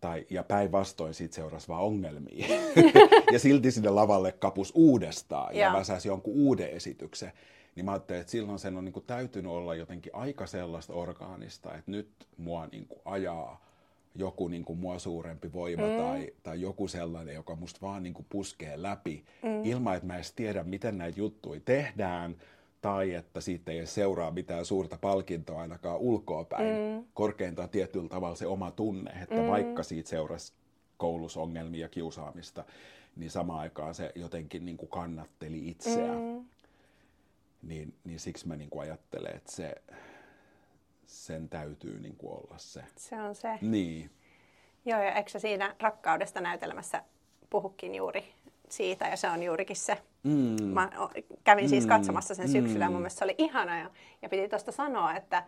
tai, ja päinvastoin siitä seurasi vaan ongelmia. ja silti sinne lavalle kapus uudestaan ja väsäsi jonkun uuden esityksen. Niin mä ajattelin, että silloin sen on niin kuin täytynyt olla jotenkin aika sellaista orgaanista, että nyt mua niin kuin ajaa joku niin kuin mua suurempi voima mm. tai, tai joku sellainen, joka musta vaan niin kuin puskee läpi mm. ilman, että mä edes tiedä, miten näitä juttuja tehdään tai että siitä ei seuraa mitään suurta palkintoa ainakaan ulkoa päin. Mm. Korkeintaan tietyllä tavalla se oma tunne, että mm. vaikka siitä seurasi koulusongelmia ja kiusaamista, niin samaan aikaan se jotenkin niin kuin kannatteli itseään. Mm. Niin, niin siksi mä niin kuin ajattelen, että se, sen täytyy niin kuin olla se. Se on se. Niin. Joo, ja eikö siinä rakkaudesta näytelmässä puhukin juuri siitä, ja se on juurikin se. Mm. Mä kävin siis mm. katsomassa sen syksyllä, mm. mun mielestä se oli ihana, ja, ja piti tuosta sanoa, että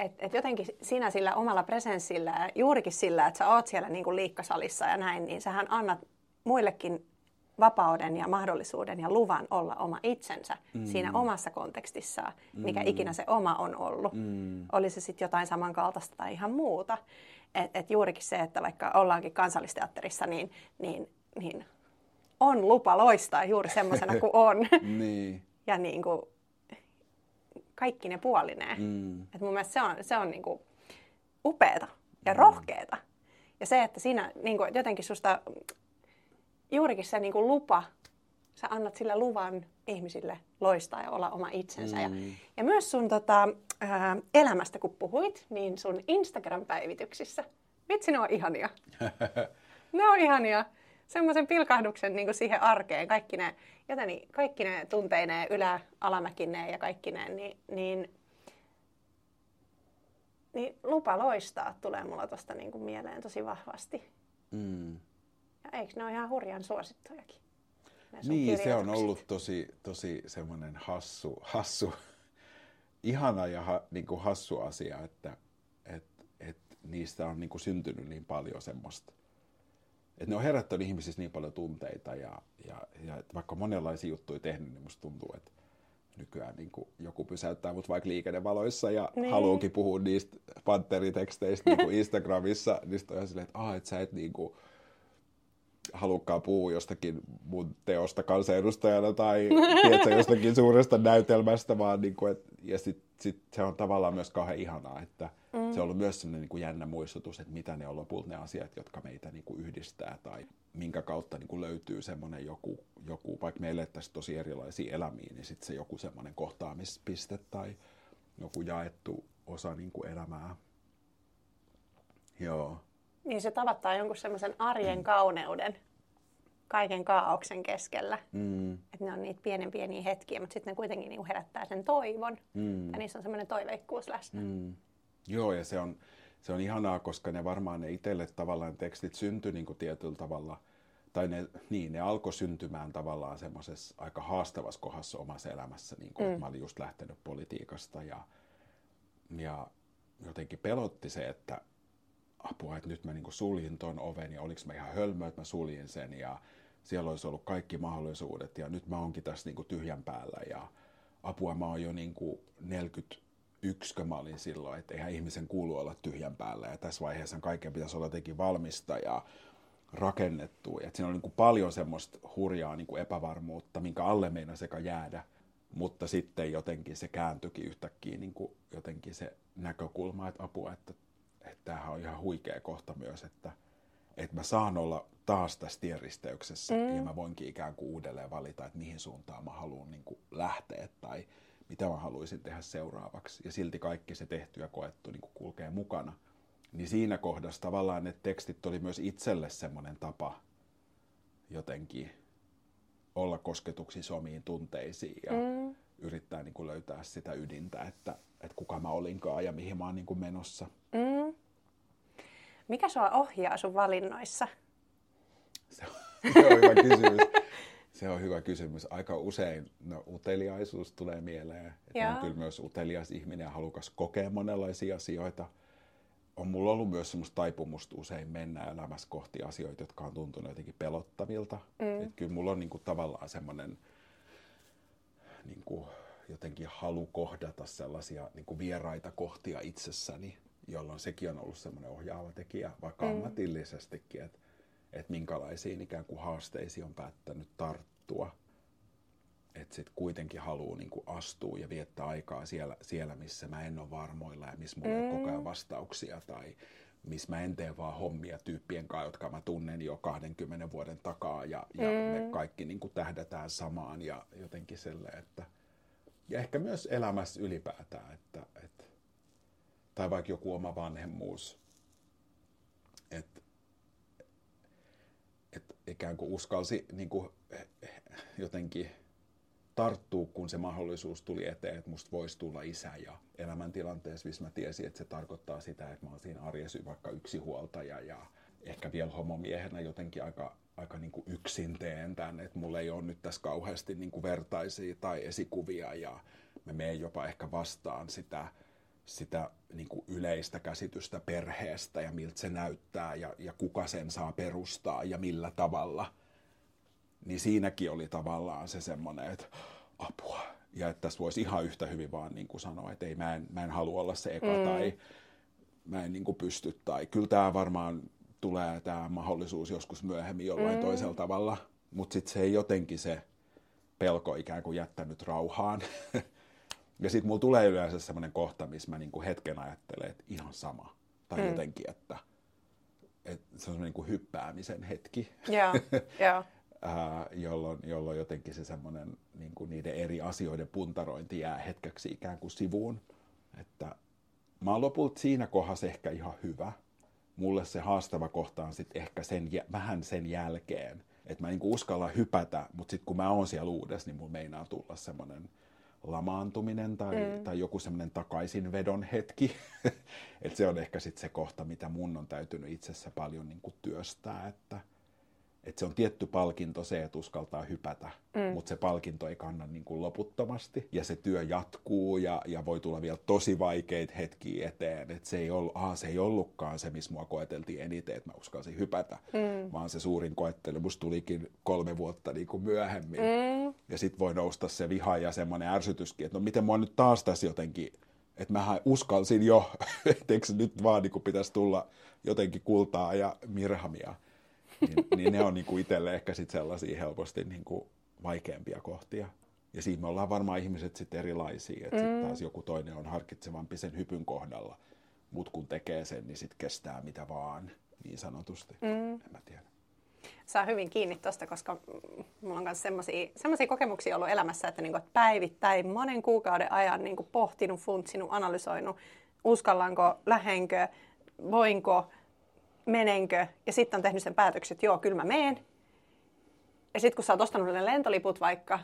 et, et jotenkin sinä sillä omalla presenssillä ja juurikin sillä, että sä oot siellä niin kuin liikkasalissa ja näin, niin sähän annat muillekin vapauden ja mahdollisuuden ja luvan olla oma itsensä mm. siinä omassa kontekstissaan, mikä mm. ikinä se oma on ollut. Mm. Oli se sitten jotain samankaltaista tai ihan muuta. Et, et juurikin se, että vaikka ollaankin kansallisteatterissa, niin, niin, niin on lupa loistaa juuri semmoisena kuin on. niin. ja niin kuin, kaikki ne puolineen. Mm. Et mun mielestä se on, se on niin kuin upeeta ja mm. rohkeeta. Ja se, että siinä niin kuin, jotenkin susta juurikin se niin kuin lupa, sä annat sille luvan ihmisille loistaa ja olla oma itsensä. Mm. Ja, ja myös sun tota, ää, elämästä, kun puhuit, niin sun Instagram-päivityksissä, vitsi ne on ihania. ne on ihania. Semmoisen pilkahduksen niin kuin siihen arkeen, kaikki ne, joten kaikki ne tunteineen, ylä, alamäkineen ja kaikki ne, niin, niin, niin lupa loistaa tulee mulla tuosta niin kuin mieleen tosi vahvasti. Mm. Ja eikö ne ole ihan hurjan suosittujakin? Niin, se on ollut tosi, tosi semmoinen hassu, hassu, ihana ja ha, niin kuin hassu asia, että et, et niistä on niin kuin syntynyt niin paljon semmoista. Että ne on herättänyt ihmisissä niin paljon tunteita ja, ja, ja vaikka monenlaisia juttuja tehnyt, niin musta tuntuu, että, nykyään niin kuin joku pysäyttää mut vaikka liikennevaloissa ja niin. haluukin puhua niistä panteriteksteistä niin kuin Instagramissa, niin sitten on silleen, että, ah, et sä et niin kuin, halukkaan puhua jostakin mun teosta kansanedustajana tai tiedätkö, jostakin suuresta näytelmästä, vaan niin kuin, et, ja sitten sit se on tavallaan myös kauhean ihanaa, että mm. se on ollut myös sellainen niin kuin jännä muistutus, että mitä ne on lopulta ne asiat, jotka meitä niin kuin yhdistää tai minkä kautta niin kuin löytyy semmoinen joku, joku, vaikka meille tässä tosi erilaisia elämiä, niin sitten se joku semmoinen kohtaamispiste tai joku jaettu osa niin kuin elämää. Joo. Niin se tavoittaa jonkun semmoisen arjen mm. kauneuden kaiken kaauksen keskellä. Mm. Että ne on niitä pienen pieniä hetkiä, mutta sitten ne kuitenkin niinku herättää sen toivon. Mm. Ja niissä on semmoinen toiveikkuus läsnä. Mm. Joo, ja se on, se on ihanaa, koska ne varmaan ne itselle tavallaan tekstit syntyi niinku tietyllä tavalla, tai ne, niin, ne alkoi syntymään tavallaan semmoisessa aika haastavassa kohdassa omassa elämässä, niin kuin, mm. mä olin just lähtenyt politiikasta ja, ja jotenkin pelotti se, että apua, että nyt mä niin suljin ton oven ja oliks mä ihan hölmö, että mä suljin sen ja siellä olisi ollut kaikki mahdollisuudet ja nyt mä oonkin tässä niin tyhjän päällä ja apua mä oon jo niin 41, kun mä olin silloin, että eihän ihmisen kuulu olla tyhjän päällä ja tässä vaiheessa kaiken pitäisi olla jotenkin valmista ja rakennettu. Ja siinä oli niin kuin paljon semmoista hurjaa niin kuin epävarmuutta, minkä alle meina sekä jäädä, mutta sitten jotenkin se kääntyikin yhtäkkiä niin kuin jotenkin se näkökulma, että apua, että että tämähän on ihan huikea kohta myös, että, että mä saan olla taas tässä tienristeyksessä mm. ja mä voinkin ikään kuin uudelleen valita, että mihin suuntaan mä haluan niin kuin lähteä tai mitä mä haluaisin tehdä seuraavaksi. Ja silti kaikki se tehty ja koettu niin kuin kulkee mukana. Niin siinä kohdassa tavallaan ne tekstit oli myös itselle semmoinen tapa jotenkin olla kosketuksissa omiin tunteisiin ja mm. yrittää niin kuin löytää sitä ydintä, että, että kuka mä olinkaan ja mihin mä oon niin kuin menossa. Mm. Mikä sua ohjaa sun valinnoissa? Se on, se on hyvä kysymys. Se on hyvä kysymys. Aika usein no, uteliaisuus tulee mieleen. Että on kyllä myös utelias ihminen ja halukas kokea monenlaisia asioita. On mulla ollut myös semmoista taipumusta usein mennä elämässä kohti asioita, jotka on tuntunut jotenkin pelottavilta. Mm. Että kyllä mulla on niinku tavallaan semmoinen niinku, jotenkin halu kohdata sellaisia niinku vieraita kohtia itsessäni, jolloin sekin on ollut semmoinen ohjaava tekijä, vaikka mm. ammatillisestikin, että, että minkälaisiin ikään kuin haasteisiin on päättänyt tarttua. Että sitten kuitenkin haluaa niin astua ja viettää aikaa siellä, siellä, missä mä en ole varmoilla ja missä mulla mm. on koko ajan vastauksia tai missä mä en tee vaan hommia tyyppien kanssa, jotka mä tunnen jo 20 vuoden takaa ja, ja mm. me kaikki niin kuin tähdätään samaan ja jotenkin silleen, että ja ehkä myös elämässä ylipäätään, että, että tai vaikka joku oma vanhemmuus, että et ikään kuin uskalsi niin kuin, jotenkin tarttuu, kun se mahdollisuus tuli eteen, että musta voisi tulla isä ja elämäntilanteessa, missä mä tiesin, että se tarkoittaa sitä, että mä oon siinä arjessa vaikka yksi huoltaja ja ehkä vielä homomiehenä jotenkin aika, aika niin kuin yksin teen tämän, että mulla ei ole nyt tässä kauheasti niin kuin vertaisia tai esikuvia ja mä menen jopa ehkä vastaan sitä sitä niin kuin yleistä käsitystä perheestä ja miltä se näyttää ja, ja kuka sen saa perustaa ja millä tavalla, niin siinäkin oli tavallaan se semmoinen, että apua. Ja että tässä voisi ihan yhtä hyvin vaan niin kuin sanoa, että ei, mä en, mä en halua olla se eka mm. tai mä en niin kuin pysty. Tai kyllä tämä varmaan tulee tämä mahdollisuus joskus myöhemmin jollain mm. toisella tavalla, mutta sitten se ei jotenkin se pelko ikään kuin jättänyt rauhaan. Ja sitten mulla tulee yleensä semmoinen kohta, missä mä niinku hetken ajattelen, että ihan sama. Tai mm. jotenkin, että, että se on semmoinen niinku hyppäämisen hetki. Yeah, yeah. jolloin, jolloin jotenkin se semmoinen niinku niiden eri asioiden puntarointi jää hetkeksi ikään kuin sivuun. Että mä oon lopulta siinä kohdassa ehkä ihan hyvä. Mulle se haastava kohta on sitten ehkä sen, vähän sen jälkeen. Että mä niinku uskallan hypätä, mutta sitten kun mä oon siellä uudessa, niin mulla meinaa tulla semmoinen lamaantuminen tai, mm. tai joku semmoinen takaisinvedon hetki. että se on ehkä sitten se kohta, mitä mun on täytynyt itsessä paljon niin kuin työstää, että, että se on tietty palkinto se, että uskaltaa hypätä, mm. mutta se palkinto ei kanna niin kuin loputtomasti ja se työ jatkuu ja, ja voi tulla vielä tosi vaikeita hetkiä eteen, että se ei, ollut, aha, se ei ollutkaan se, missä mua koeteltiin eniten, että mä uskalsin hypätä, mm. vaan se suurin koettelu musta tulikin kolme vuotta niin kuin myöhemmin mm. ja sitten voi nousta se viha ja semmoinen ärsytyskin, että no miten mua nyt taas tässä jotenkin että mä uskalsin jo, etteikö nyt vaan niin kuin pitäisi tulla jotenkin kultaa ja mirhamia niin, niin ne on niin kuin itselle ehkä sit sellaisia helposti niin kuin vaikeampia kohtia. Ja siinä me ollaan varmaan ihmiset sitten erilaisia, että mm. sitten taas joku toinen on harkitsevampi sen hypyn kohdalla, mutta kun tekee sen, niin sitten kestää mitä vaan, niin sanotusti. Mm. En mä tiedä. Saa hyvin kiinni tuosta, koska mulla on myös semmoisia kokemuksia ollut elämässä, että, niinku, että päivittäin monen kuukauden ajan niinku pohtinut, funtsinut, analysoinut, uskallanko, lähenkö, voinko, menenkö, ja sitten on tehnyt sen päätöksen, että joo, kyllä mä meen. Ja sitten kun sä oot ostanut ne lentoliput vaikka,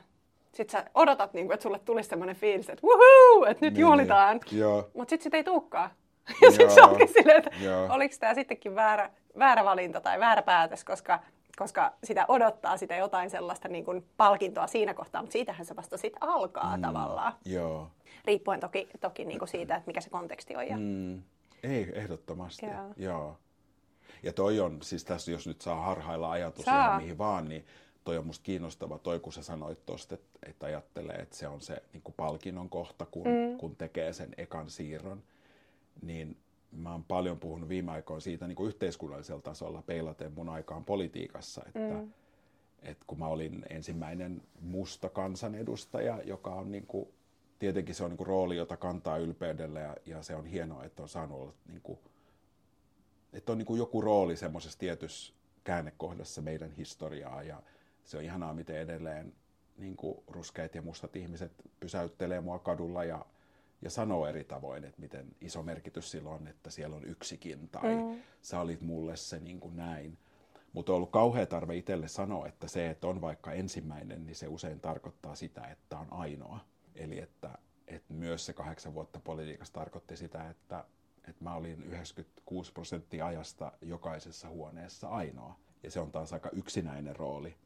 sit sä odotat, niin kuin, että sulle tulisi semmoinen fiilis, että wuhuu, että nyt niin, juhlitaan. Niin. Mutta sitten sit ei tulekaan. Ja sitten se onkin silleen, että oliko tämä sittenkin väärä, väärä valinta tai väärä päätös, koska, koska sitä odottaa sitä jotain sellaista niin kuin palkintoa siinä kohtaa, mutta siitähän se vasta sitten alkaa mm, tavallaan. Joo. Riippuen toki, toki niin kuin siitä, että mikä se konteksti on. Ja... Mm. Ei, ehdottomasti. Joo. Joo. Ja toi on, siis tässä jos nyt saa harhailla ajatus saa. ihan mihin vaan, niin toi on musta kiinnostava, toi kun sä sanoit tuosta, että, että ajattelee, että se on se niin palkinnon kohta, kun, mm. kun tekee sen ekan siirron, niin mä oon paljon puhunut viime aikoina siitä niin kuin yhteiskunnallisella tasolla peilaten mun aikaan politiikassa, että, mm. että kun mä olin ensimmäinen musta kansanedustaja, joka on niin kuin, tietenkin se on niin kuin rooli, jota kantaa ylpeydellä ja, ja se on hienoa, että on saanut olla niin kuin, että on niin kuin joku rooli semmoisessa tietyssä käännekohdassa meidän historiaa ja se on ihanaa, miten edelleen niin kuin ruskeat ja mustat ihmiset pysäyttelee mua kadulla ja, ja sanoo eri tavoin, että miten iso merkitys sillä on, että siellä on yksikin tai mm. sä olit mulle se niin kuin näin. Mutta on ollut kauhea tarve itselle sanoa, että se, että on vaikka ensimmäinen, niin se usein tarkoittaa sitä, että on ainoa. Eli että, että myös se kahdeksan vuotta politiikassa tarkoitti sitä, että että mä olin 96 prosenttia ajasta jokaisessa huoneessa ainoa. Ja se on taas aika yksinäinen rooli.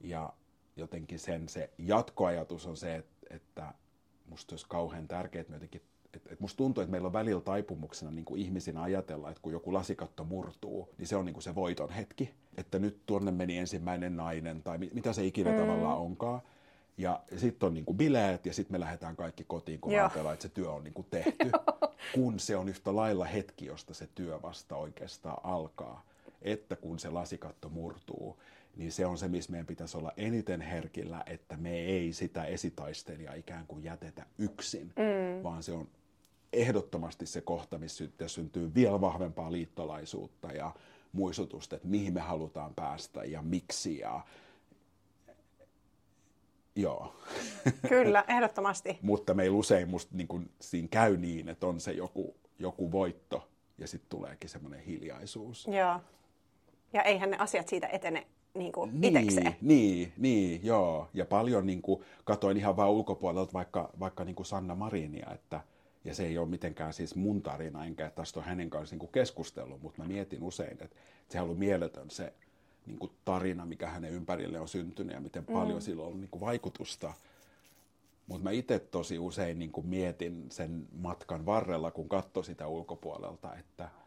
Ja jotenkin sen se jatkoajatus on se, että, että musta olisi kauhean tärkeää, että me jotenkin että et musta tuntuu, että meillä on välillä taipumuksena niin kuin ihmisinä ajatella, että kun joku lasikatto murtuu, niin se on niin kuin se voiton hetki. Että nyt tuonne meni ensimmäinen nainen tai mitä se ikinä mm. tavallaan onkaan. Ja sitten on niin kuin bileet ja sitten me lähdetään kaikki kotiin, kun ajatellaan, että se työ on niin kuin tehty. kun se on yhtä lailla hetki, josta se työ vasta oikeastaan alkaa. Että kun se lasikatto murtuu, niin se on se, missä meidän pitäisi olla eniten herkillä, että me ei sitä esitaistelijaa ikään kuin jätetä yksin, mm. vaan se on ehdottomasti se kohta, missä syntyy vielä vahvempaa liittolaisuutta ja muistutusta, että mihin me halutaan päästä ja miksi ja Joo. Kyllä, ehdottomasti. Mutta meillä usein musta niin kun, siinä käy niin, että on se joku, joku voitto ja sitten tuleekin semmoinen hiljaisuus. Joo. Ja eihän ne asiat siitä etene niin kuin niin, itekseen. Niin, niin, joo. Ja paljon niin kuin, katoin ihan vaan ulkopuolelta vaikka, vaikka niin kuin Sanna Marinia, että ja se ei ole mitenkään siis mun tarina, enkä tästä ole hänen kanssa niin keskustellut, mutta mä mietin usein, että se on mieletön se niin kuin tarina, mikä hänen ympärille on syntynyt ja miten mm. paljon sillä on ollut niin kuin vaikutusta. Mutta mä itse tosi usein niin kuin mietin sen matkan varrella, kun katso sitä ulkopuolelta, että –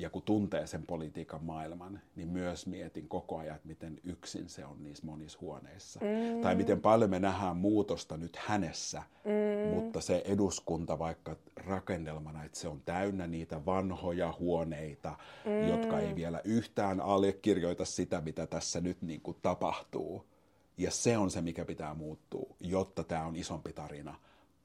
ja kun tuntee sen politiikan maailman, niin myös mietin koko ajan, että miten yksin se on niissä monissa huoneissa. Mm. Tai miten paljon me nähdään muutosta nyt hänessä, mm. mutta se eduskunta vaikka rakennelmana, että se on täynnä niitä vanhoja huoneita, mm. jotka ei vielä yhtään allekirjoita sitä, mitä tässä nyt niin kuin tapahtuu. Ja se on se, mikä pitää muuttua, jotta tämä on isompi tarina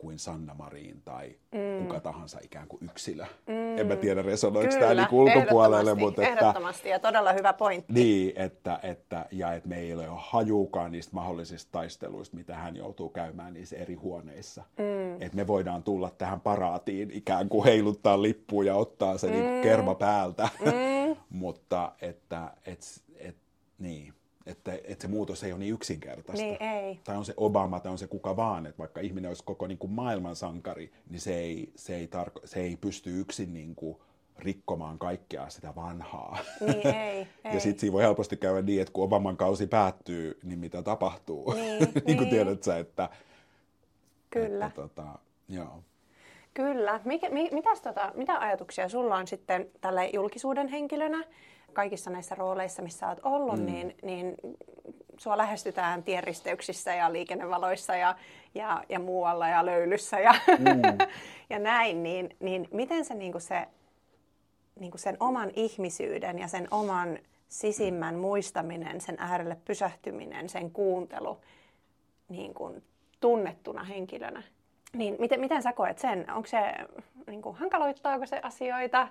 kuin Sanna Marin tai mm. kuka tahansa ikään kuin yksilö. Mm. En mä tiedä, resonoiko tämä niin ulkopuolelle. Mutta että, ehdottomasti ja todella hyvä pointti. Niin, että, että, ja että me ei ole hajuukaan niistä mahdollisista taisteluista, mitä hän joutuu käymään niissä eri huoneissa. Mm. Että me voidaan tulla tähän paraatiin ikään kuin heiluttaa lippuun ja ottaa se niin mm. niin kerma päältä. Mm. mutta että, et, et, niin että, että se muutos ei ole niin yksinkertaista. Niin ei. Tai on se Obama tai on se kuka vaan, että vaikka ihminen olisi koko niin kuin maailman sankari, niin se ei, se ei, tarko, se ei pysty yksin niin kuin rikkomaan kaikkea sitä vanhaa. Niin, ei, ei. ja sitten siinä voi helposti käydä niin, että kun Obaman kausi päättyy, niin mitä tapahtuu? Niin, niin kuin niin. tiedät sä, että... Kyllä. Että, tota, joo. Kyllä. Mikä, mi, mitäs tota, mitä ajatuksia sulla on sitten tällä julkisuuden henkilönä kaikissa näissä rooleissa, missä olet ollut, mm. niin, niin sua lähestytään tienristeyksissä ja liikennevaloissa ja, ja, ja muualla ja löylyssä ja, mm. ja näin, niin, niin miten se, niin kuin se niin kuin sen oman ihmisyyden ja sen oman sisimmän muistaminen, sen äärelle pysähtyminen, sen kuuntelu niin kuin tunnettuna henkilönä. Niin miten, miten sä koet sen? Onko se, niin kuin, hankaloittaako se asioita?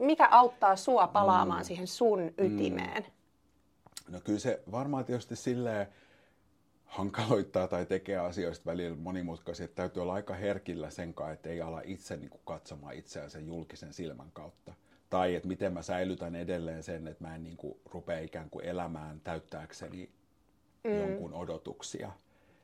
Mikä auttaa sua palaamaan mm. siihen sun ytimeen? Mm. No kyllä se varmaan tietysti silleen hankaloittaa tai tekee asioista välillä monimutkaisia, että täytyy olla aika herkillä sen kanssa, että ei ala itse niin kuin, katsomaan itseään sen julkisen silmän kautta tai että miten mä säilytän edelleen sen, että mä en niin kuin rupea ikään kuin elämään täyttääkseni mm. jonkun odotuksia.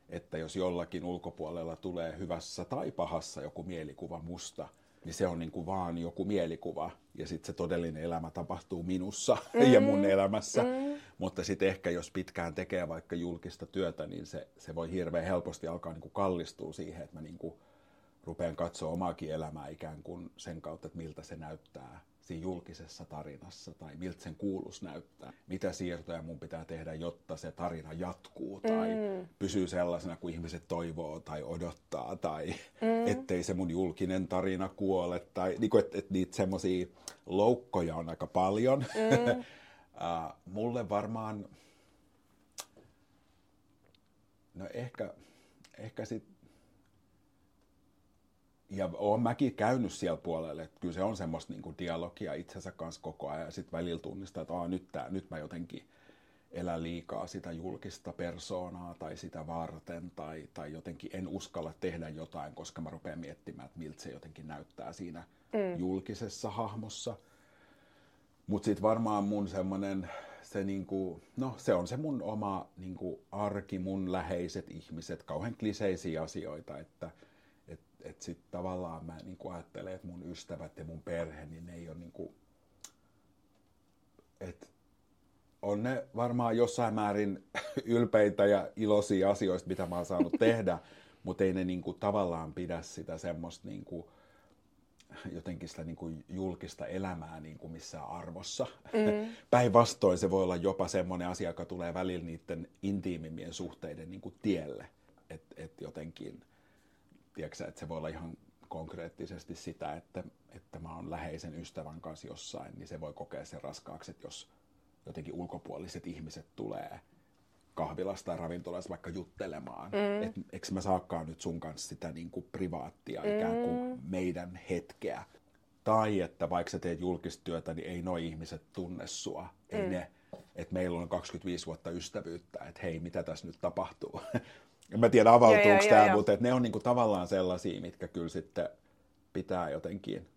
Että jos jollakin ulkopuolella tulee hyvässä tai pahassa joku mielikuva musta, niin se on niin kuin vaan joku mielikuva. Ja sitten se todellinen elämä tapahtuu minussa mm. ja mun elämässä. Mm. Mutta sitten ehkä jos pitkään tekee vaikka julkista työtä, niin se, se voi hirveän helposti alkaa niin kuin kallistua siihen, että mä niin kuin rupean katsoa omaakin elämää ikään kuin sen kautta, että miltä se näyttää siinä julkisessa tarinassa tai miltä sen kuulus näyttää. Mitä siirtoja mun pitää tehdä, jotta se tarina jatkuu tai mm. pysyy sellaisena kuin ihmiset toivoo tai odottaa tai mm. ettei se mun julkinen tarina kuole. Tai niin kuin, että, että niitä semmoisia loukkoja on aika paljon. Mm. uh, mulle varmaan, no ehkä, ehkä sitten ja oon mäkin käynyt siellä puolelle, että kyllä se on semmoista niin kuin dialogia itsensä kanssa koko ajan ja sitten välillä tunnistaa, että Aa, nyt, tää, nyt mä jotenkin elän liikaa sitä julkista persoonaa tai sitä varten tai, tai jotenkin en uskalla tehdä jotain, koska mä rupean miettimään, että miltä se jotenkin näyttää siinä mm. julkisessa hahmossa. Mutta sitten varmaan mun semmoinen, se, niinku, no, se on se mun oma niinku, arki, mun läheiset ihmiset, kauhean kliseisiä asioita, että – että sitten tavallaan mä niin kuin ajattelen, että mun ystävät ja mun perhe, niin ne ei ole niin kuin, että on ne varmaan jossain määrin ylpeitä ja iloisia asioista, mitä mä oon saanut tehdä, mutta ei ne niin kuin tavallaan pidä sitä semmoista niin kuin, jotenkin sitä niin kuin julkista elämää niin kuin missään arvossa. Mm. Päinvastoin se voi olla jopa semmoinen asia, joka tulee välillä niiden intiimimmien suhteiden niin kuin tielle. Että et jotenkin tiedätkö, että se voi olla ihan konkreettisesti sitä, että, että mä oon läheisen ystävän kanssa jossain, niin se voi kokea sen raskaaksi, että jos jotenkin ulkopuoliset ihmiset tulee kahvilasta tai ravintolasta vaikka juttelemaan, mm. että eikö mä saakaan nyt sun kanssa sitä niin kuin privaattia mm. ikään kuin meidän hetkeä. Tai että vaikka sä teet julkista työtä, niin ei noi ihmiset tunne sua. Ei mm. ne, että meillä on 25 vuotta ystävyyttä, että hei, mitä tässä nyt tapahtuu. En mä tiedä avautuuko tämä, mutta ne on niinku tavallaan sellaisia, mitkä kyllä sitten pitää jotenkin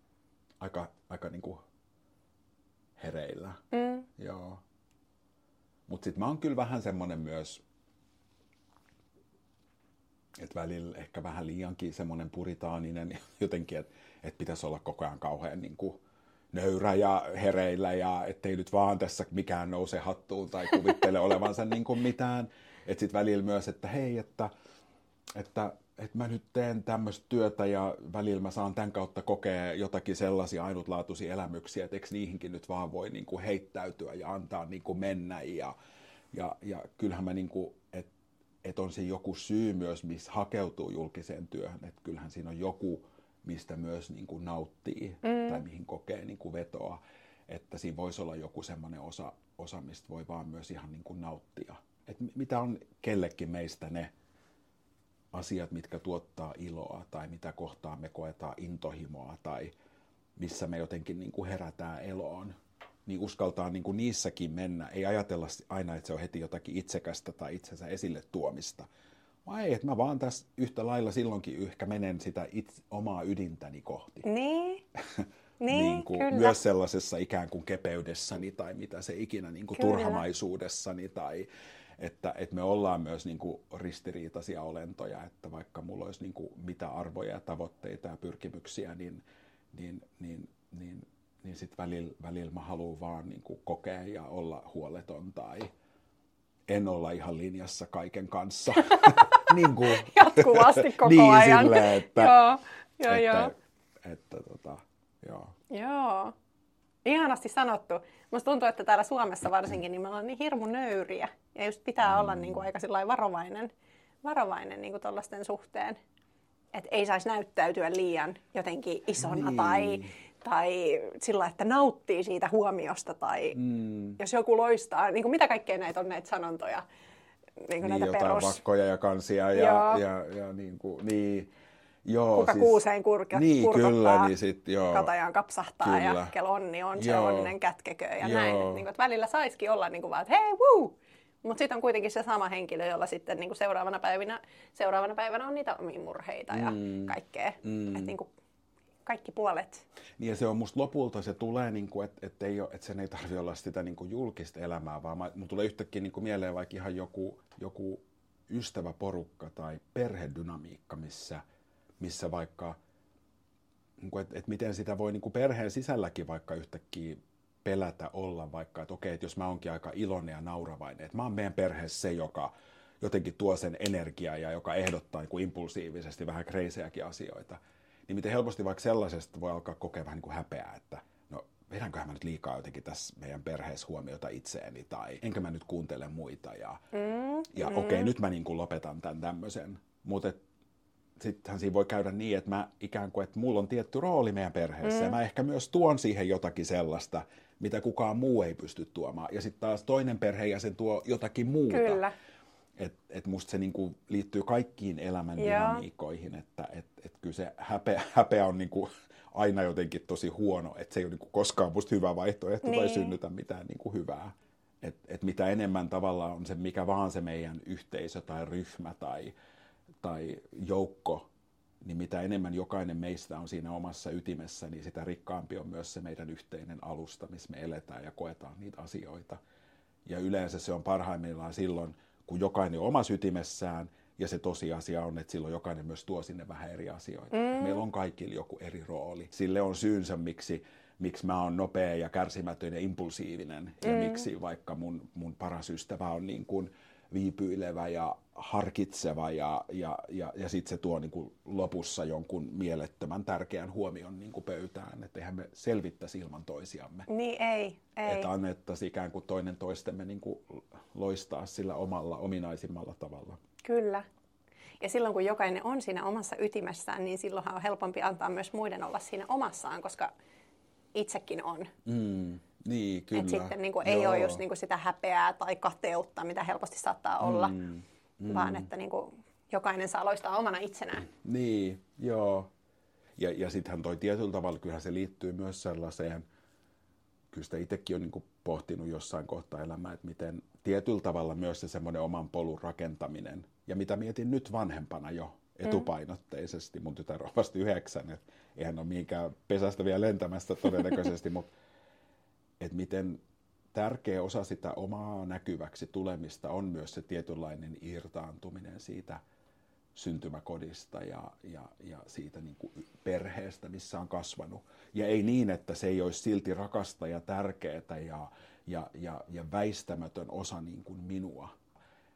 aika, aika niinku hereillä. Mm. Joo. Mutta sitten mä oon kyllä vähän semmoinen myös, että välillä ehkä vähän liiankin semmoinen puritaaninen jotenkin, että et pitäisi olla koko ajan kauhean niin kuin nöyrä ja hereillä ja ettei nyt vaan tässä mikään nouse hattuun tai kuvittele olevansa niin kuin mitään. Että sitten välillä myös, että hei, että, että, että mä nyt teen tämmöistä työtä ja välillä mä saan tämän kautta kokea jotakin sellaisia ainutlaatuisia elämyksiä, että eikö niihinkin nyt vaan voi niin kuin heittäytyä ja antaa niin kuin mennä. Ja, ja, ja kyllähän mä niin kuin, että että on se joku syy myös, missä hakeutuu julkiseen työhön, että kyllähän siinä on joku, mistä myös niin kuin nauttii mm. tai mihin kokee niin kuin vetoa, että siinä voisi olla joku semmoinen osa, osa, mistä voi vaan myös ihan niin kuin nauttia että mitä on kellekin meistä ne asiat, mitkä tuottaa iloa tai mitä kohtaa me koetaan intohimoa tai missä me jotenkin niin kuin herätään eloon, niin uskaltaa niin kuin niissäkin mennä. Ei ajatella aina, että se on heti jotakin itsekästä tai itsensä esille tuomista. Vai ei, että mä vaan tässä yhtä lailla silloinkin ehkä menen sitä itse, omaa ydintäni kohti. Niin. Niin, niin kuin kyllä. Myös sellaisessa ikään kuin kepeydessäni tai mitä se ikinä niin kuin turhamaisuudessani tai että, että me ollaan myös niin kuin ristiriitaisia olentoja, että vaikka mulla olisi niin kuin mitä arvoja ja tavoitteita ja pyrkimyksiä, niin, niin, niin, niin, niin sitten välillä, välillä mä haluan vaan niin kuin kokea ja olla huoleton tai en olla ihan linjassa kaiken kanssa. niin kuin, Jatkuvasti koko niin, ajan. Sille, että, joo, joo, että, joo. Että, että, tota, joo. Joo. Ihanasti sanottu. Musta tuntuu, että täällä Suomessa varsinkin niin me ollaan niin hirmu nöyriä. Ja just pitää mm. olla niin kuin aika varovainen, varovainen niin kuin suhteen. Että ei saisi näyttäytyä liian jotenkin isona niin. tai, tai sillä, että nauttii siitä huomiosta. Tai mm. jos joku loistaa, niin kuin mitä kaikkea näitä on näitä sanontoja. Niin, kuin niin näitä jotain perus... vakkoja ja kansia ja, ja, ja niin kuin, niin Joo, Kuka siis, kuuseen kurkot, niin, kurkottaa, kyllä, niin sit, joo, katajaan kapsahtaa kyllä. ja kello onni on se joo, onninen kätkekö ja joo. näin. Että, niin kuin, että välillä saisikin olla niin kuin vaan, että hei, wuu! Mutta sitten on kuitenkin se sama henkilö, jolla sitten niin kuin seuraavana, päivinä, seuraavana päivänä on niitä omia murheita ja mm. kaikkea. Mm. Että niin kuin, kaikki puolet. Niin ja se on musta lopulta, se tulee, niin kuin, että, että, ei ole, että sen ei tarvitse olla sitä niin kuin julkista elämää, vaan mun tulee yhtäkkiä niin kuin mieleen vaikka ihan joku, joku ystäväporukka tai perhedynamiikka, missä – missä vaikka, niin että et miten sitä voi niin kuin perheen sisälläkin vaikka yhtäkkiä pelätä olla vaikka, että okei, että jos mä oonkin aika iloinen ja nauravainen, että mä oon meidän perheessä se, joka jotenkin tuo sen energiaa ja joka ehdottaa niin kuin impulsiivisesti vähän kreisejäkin asioita, niin miten helposti vaikka sellaisesta voi alkaa kokea vähän niin kuin häpeää, että no vedänköhän mä nyt liikaa jotenkin tässä meidän perheessä huomiota itseeni tai enkä mä nyt kuuntele muita ja, mm, ja mm. okei, nyt mä niin kuin lopetan tämän tämmöisen. Mutta sittenhän siinä voi käydä niin, että mä ikään kuin, että mulla on tietty rooli meidän perheessä mm. ja mä ehkä myös tuon siihen jotakin sellaista, mitä kukaan muu ei pysty tuomaan. Ja sitten taas toinen perheenjäsen tuo jotakin muuta. Kyllä. Et, et musta se niinku liittyy kaikkiin elämän Joo. dynamiikoihin, että et, et kyllä se häpeä, häpeä on niinku aina jotenkin tosi huono, että se ei ole niinku koskaan musta hyvä vaihtoehto niin. tai synnytä mitään niinku hyvää. Et, et mitä enemmän tavallaan on se mikä vaan se meidän yhteisö tai ryhmä tai, tai joukko, niin mitä enemmän jokainen meistä on siinä omassa ytimessä, niin sitä rikkaampi on myös se meidän yhteinen alusta, missä me eletään ja koetaan niitä asioita. Ja yleensä se on parhaimmillaan silloin, kun jokainen on omassa ytimessään, ja se tosiasia on, että silloin jokainen myös tuo sinne vähän eri asioita. Mm. Meillä on kaikilla joku eri rooli. Sille on syynsä, miksi, miksi mä oon nopea ja kärsimätön ja impulsiivinen, mm. ja miksi vaikka mun, mun paras ystävä on niin kuin viipyilevä ja harkitseva ja, ja, ja, ja sitten se tuo niin kuin lopussa jonkun mielettömän tärkeän huomion niin kuin pöytään, että eihän me selvittäisi ilman toisiamme. Niin ei, ei. Että annettaisiin ikään kuin toinen toistemme niin kuin loistaa sillä omalla ominaisimmalla tavalla. Kyllä. Ja silloin kun jokainen on siinä omassa ytimessään, niin silloinhan on helpompi antaa myös muiden olla siinä omassaan, koska itsekin on. Mm. Niin, kyllä. Että sitten niin kuin, ei ole just niin kuin sitä häpeää tai kateutta, mitä helposti saattaa olla, mm, mm. vaan että niin kuin, jokainen saa loistaa omana itsenään. Niin, joo. Ja, ja sittenhän toi tietyllä tavalla, kyllähän se liittyy myös sellaiseen, kyllä sitä itsekin on niin kuin pohtinut jossain kohtaa elämää, että miten tietyllä tavalla myös se semmoinen oman polun rakentaminen, ja mitä mietin nyt vanhempana jo mm. etupainotteisesti, mun tytär on vasta yhdeksän, että eihän ole mihinkään pesästä vielä lentämästä todennäköisesti, mutta että miten tärkeä osa sitä omaa näkyväksi tulemista on myös se tietynlainen irtaantuminen siitä syntymäkodista ja, ja, ja siitä niin kuin perheestä, missä on kasvanut. Ja ei niin, että se ei olisi silti rakasta ja tärkeää ja, ja, ja, ja väistämätön osa niin kuin minua.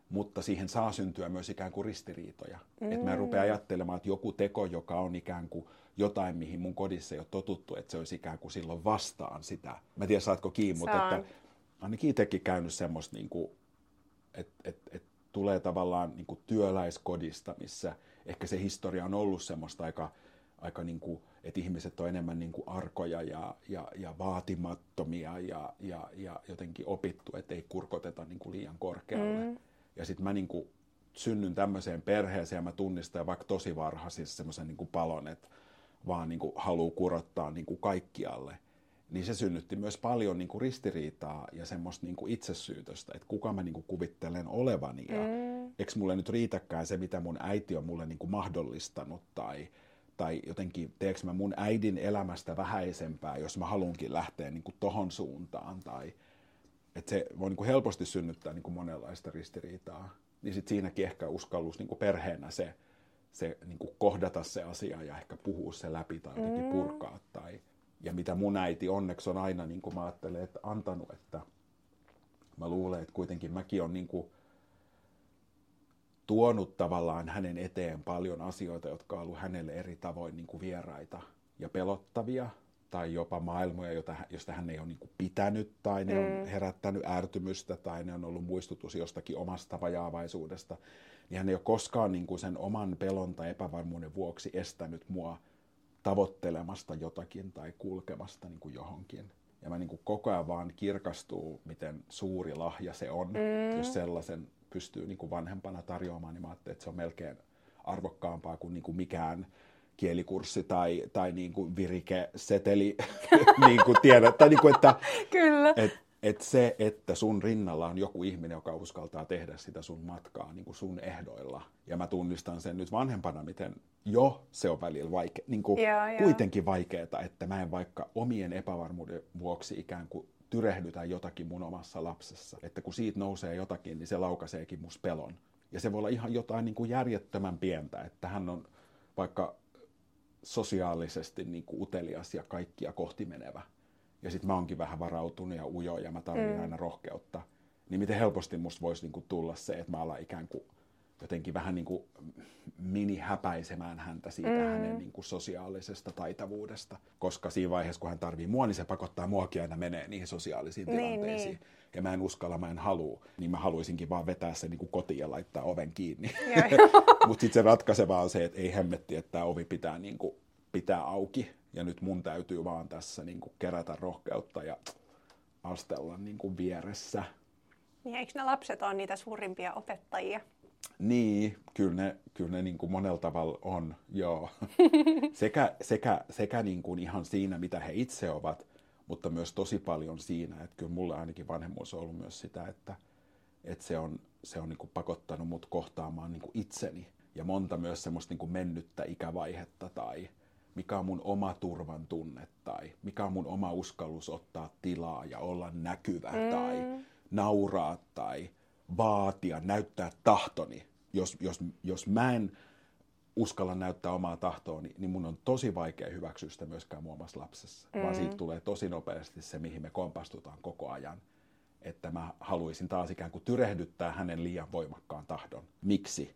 Mutta siihen saa syntyä myös ikään kuin ristiriitoja. Mm. Että mä rupean ajattelemaan, että joku teko, joka on ikään kuin jotain, mihin mun kodissa ei ole totuttu, että se olisi ikään kuin silloin vastaan sitä. Mä en tiedä, saatko kiinni, mutta että ainakin itsekin käynyt semmoista, niin että, että, että tulee tavallaan niin kuin työläiskodista, missä ehkä se historia on ollut semmoista aika, aika niin kuin, että ihmiset on enemmän niin kuin arkoja ja, ja, ja vaatimattomia ja, ja, ja jotenkin opittu, että ei kurkoteta niin kuin liian korkealle. Mm. Ja sitten mä niin kuin synnyn tämmöiseen perheeseen ja mä tunnistan vaikka tosi varhaisissa semmoisen niin palon, että vaan niin kuin haluaa kurottaa niin kuin kaikkialle, niin se synnytti myös paljon niin kuin ristiriitaa ja semmoista niin kuin itsesyytöstä, että kuka mä niin kuin kuvittelen olevani ja mm. eikö mulle nyt riitäkään se, mitä mun äiti on mulle niin kuin mahdollistanut tai, tai jotenkin teekö mä mun äidin elämästä vähäisempää, jos mä haluankin lähteä niin kuin tohon suuntaan tai että se voi niin kuin helposti synnyttää niin kuin monenlaista ristiriitaa. Niin sitten siinäkin ehkä uskallus niin kuin perheenä se, se niin kuin kohdata se asia ja ehkä puhua se läpi tai jotenkin mm. purkaa tai Ja mitä mun äiti onneksi on aina, niin kuin mä ajattelen, että antanut, että mä luulen, että kuitenkin mäkin on niin kuin tuonut tavallaan hänen eteen paljon asioita, jotka on ollut hänelle eri tavoin niin kuin vieraita ja pelottavia tai jopa maailmoja, jota, josta hän ei ole niin kuin pitänyt tai ne mm. on herättänyt ärtymystä tai ne on ollut muistutus jostakin omasta vajaavaisuudesta, niin hän ei ole koskaan niin kuin sen oman pelon tai epävarmuuden vuoksi estänyt mua tavoittelemasta jotakin tai kulkemasta niin kuin johonkin. Ja mä niin kuin koko ajan vaan kirkastuu, miten suuri lahja se on, mm. jos sellaisen pystyy niin kuin vanhempana tarjoamaan, niin mä ajattelin, että se on melkein arvokkaampaa kuin, niin kuin mikään kielikurssi tai, tai niin kuin virike-seteli, niin kuin tiedät, tai niin kuin, että, Kyllä. Et, et se, että sun rinnalla on joku ihminen, joka uskaltaa tehdä sitä sun matkaa niin kuin sun ehdoilla. Ja mä tunnistan sen nyt vanhempana, miten jo se on välillä vaike, niin kuin Joo, joo. kuitenkin vaikeaa, että mä en vaikka omien epävarmuuden vuoksi ikään kuin tyrehdytä jotakin mun omassa lapsessa. Että kun siitä nousee jotakin, niin se laukaiseekin mus pelon. Ja se voi olla ihan jotain niin kuin järjettömän pientä, että hän on vaikka sosiaalisesti niin kuin utelias ja kaikkia kohti menevä. Ja sitten mä oonkin vähän varautunut ja ujo ja mä tarvitsen mm. aina rohkeutta. Niin miten helposti musta voisi niin kuin tulla se, että mä alan ikään kuin jotenkin vähän niin kuin mini-häpäisemään häntä siitä mm. hänen niin kuin sosiaalisesta taitavuudesta. Koska siinä vaiheessa, kun hän tarvii mua, niin se pakottaa muakin aina menee niihin sosiaalisiin niin, tilanteisiin. Niin. Ja mä en uskalla, mä en halua. Niin mä haluaisinkin vaan vetää sen niin kuin kotiin ja laittaa oven kiinni. Mutta sitten se ratkaiseva on se, että ei hemmetti, että tämä ovi pitää, niin kuin, pitää auki. Ja nyt mun täytyy vaan tässä niin kuin kerätä rohkeutta ja astella niin kuin vieressä. Niin, eikö ne lapset ole niitä suurimpia opettajia? Niin, kyllä ne, kyllä ne niin kuin monella tavalla on, joo. Sekä, sekä, sekä niin kuin ihan siinä, mitä he itse ovat, mutta myös tosi paljon siinä, että kyllä mulle ainakin vanhemmuus on ollut myös sitä, että, että se on, se on niin kuin pakottanut mut kohtaamaan niin kuin itseni ja monta myös semmoista niin kuin mennyttä ikävaihetta tai mikä on mun oma turvan tunne tai mikä on mun oma uskallus ottaa tilaa ja olla näkyvä mm. tai nauraa tai vaatia, näyttää tahtoni. Jos, jos, jos mä en uskalla näyttää omaa tahtoa, niin, niin mun on tosi vaikea hyväksyä sitä myöskään mun omassa lapsessa. Mm. Vaan siitä tulee tosi nopeasti se, mihin me kompastutaan koko ajan. Että mä haluaisin taas ikään kuin tyrehdyttää hänen liian voimakkaan tahdon. Miksi?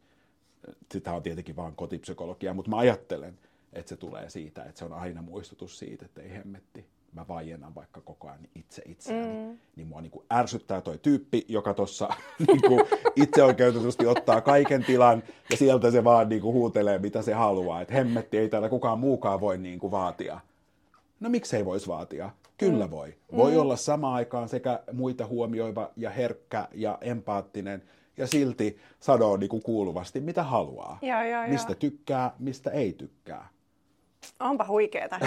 Sitä on tietenkin vaan kotipsykologia, mutta mä ajattelen, että se tulee siitä, että se on aina muistutus siitä, että ei hemmetti mä vaiennan vaikka koko ajan itse itseäni, mm. niin mua niin kuin ärsyttää toi tyyppi, joka tuossa niin itseoikeutetusti ottaa kaiken tilan ja sieltä se vaan niin kuin huutelee, mitä se haluaa. Että hemmetti, ei täällä kukaan muukaan voi niin kuin vaatia. No miksei voisi vaatia? Kyllä mm. voi. Voi mm. olla samaan aikaan sekä muita huomioiva ja herkkä ja empaattinen ja silti sanoo niin kuin kuuluvasti, mitä haluaa. Ja, ja, ja. Mistä tykkää, mistä ei tykkää. Onpa huikeeta,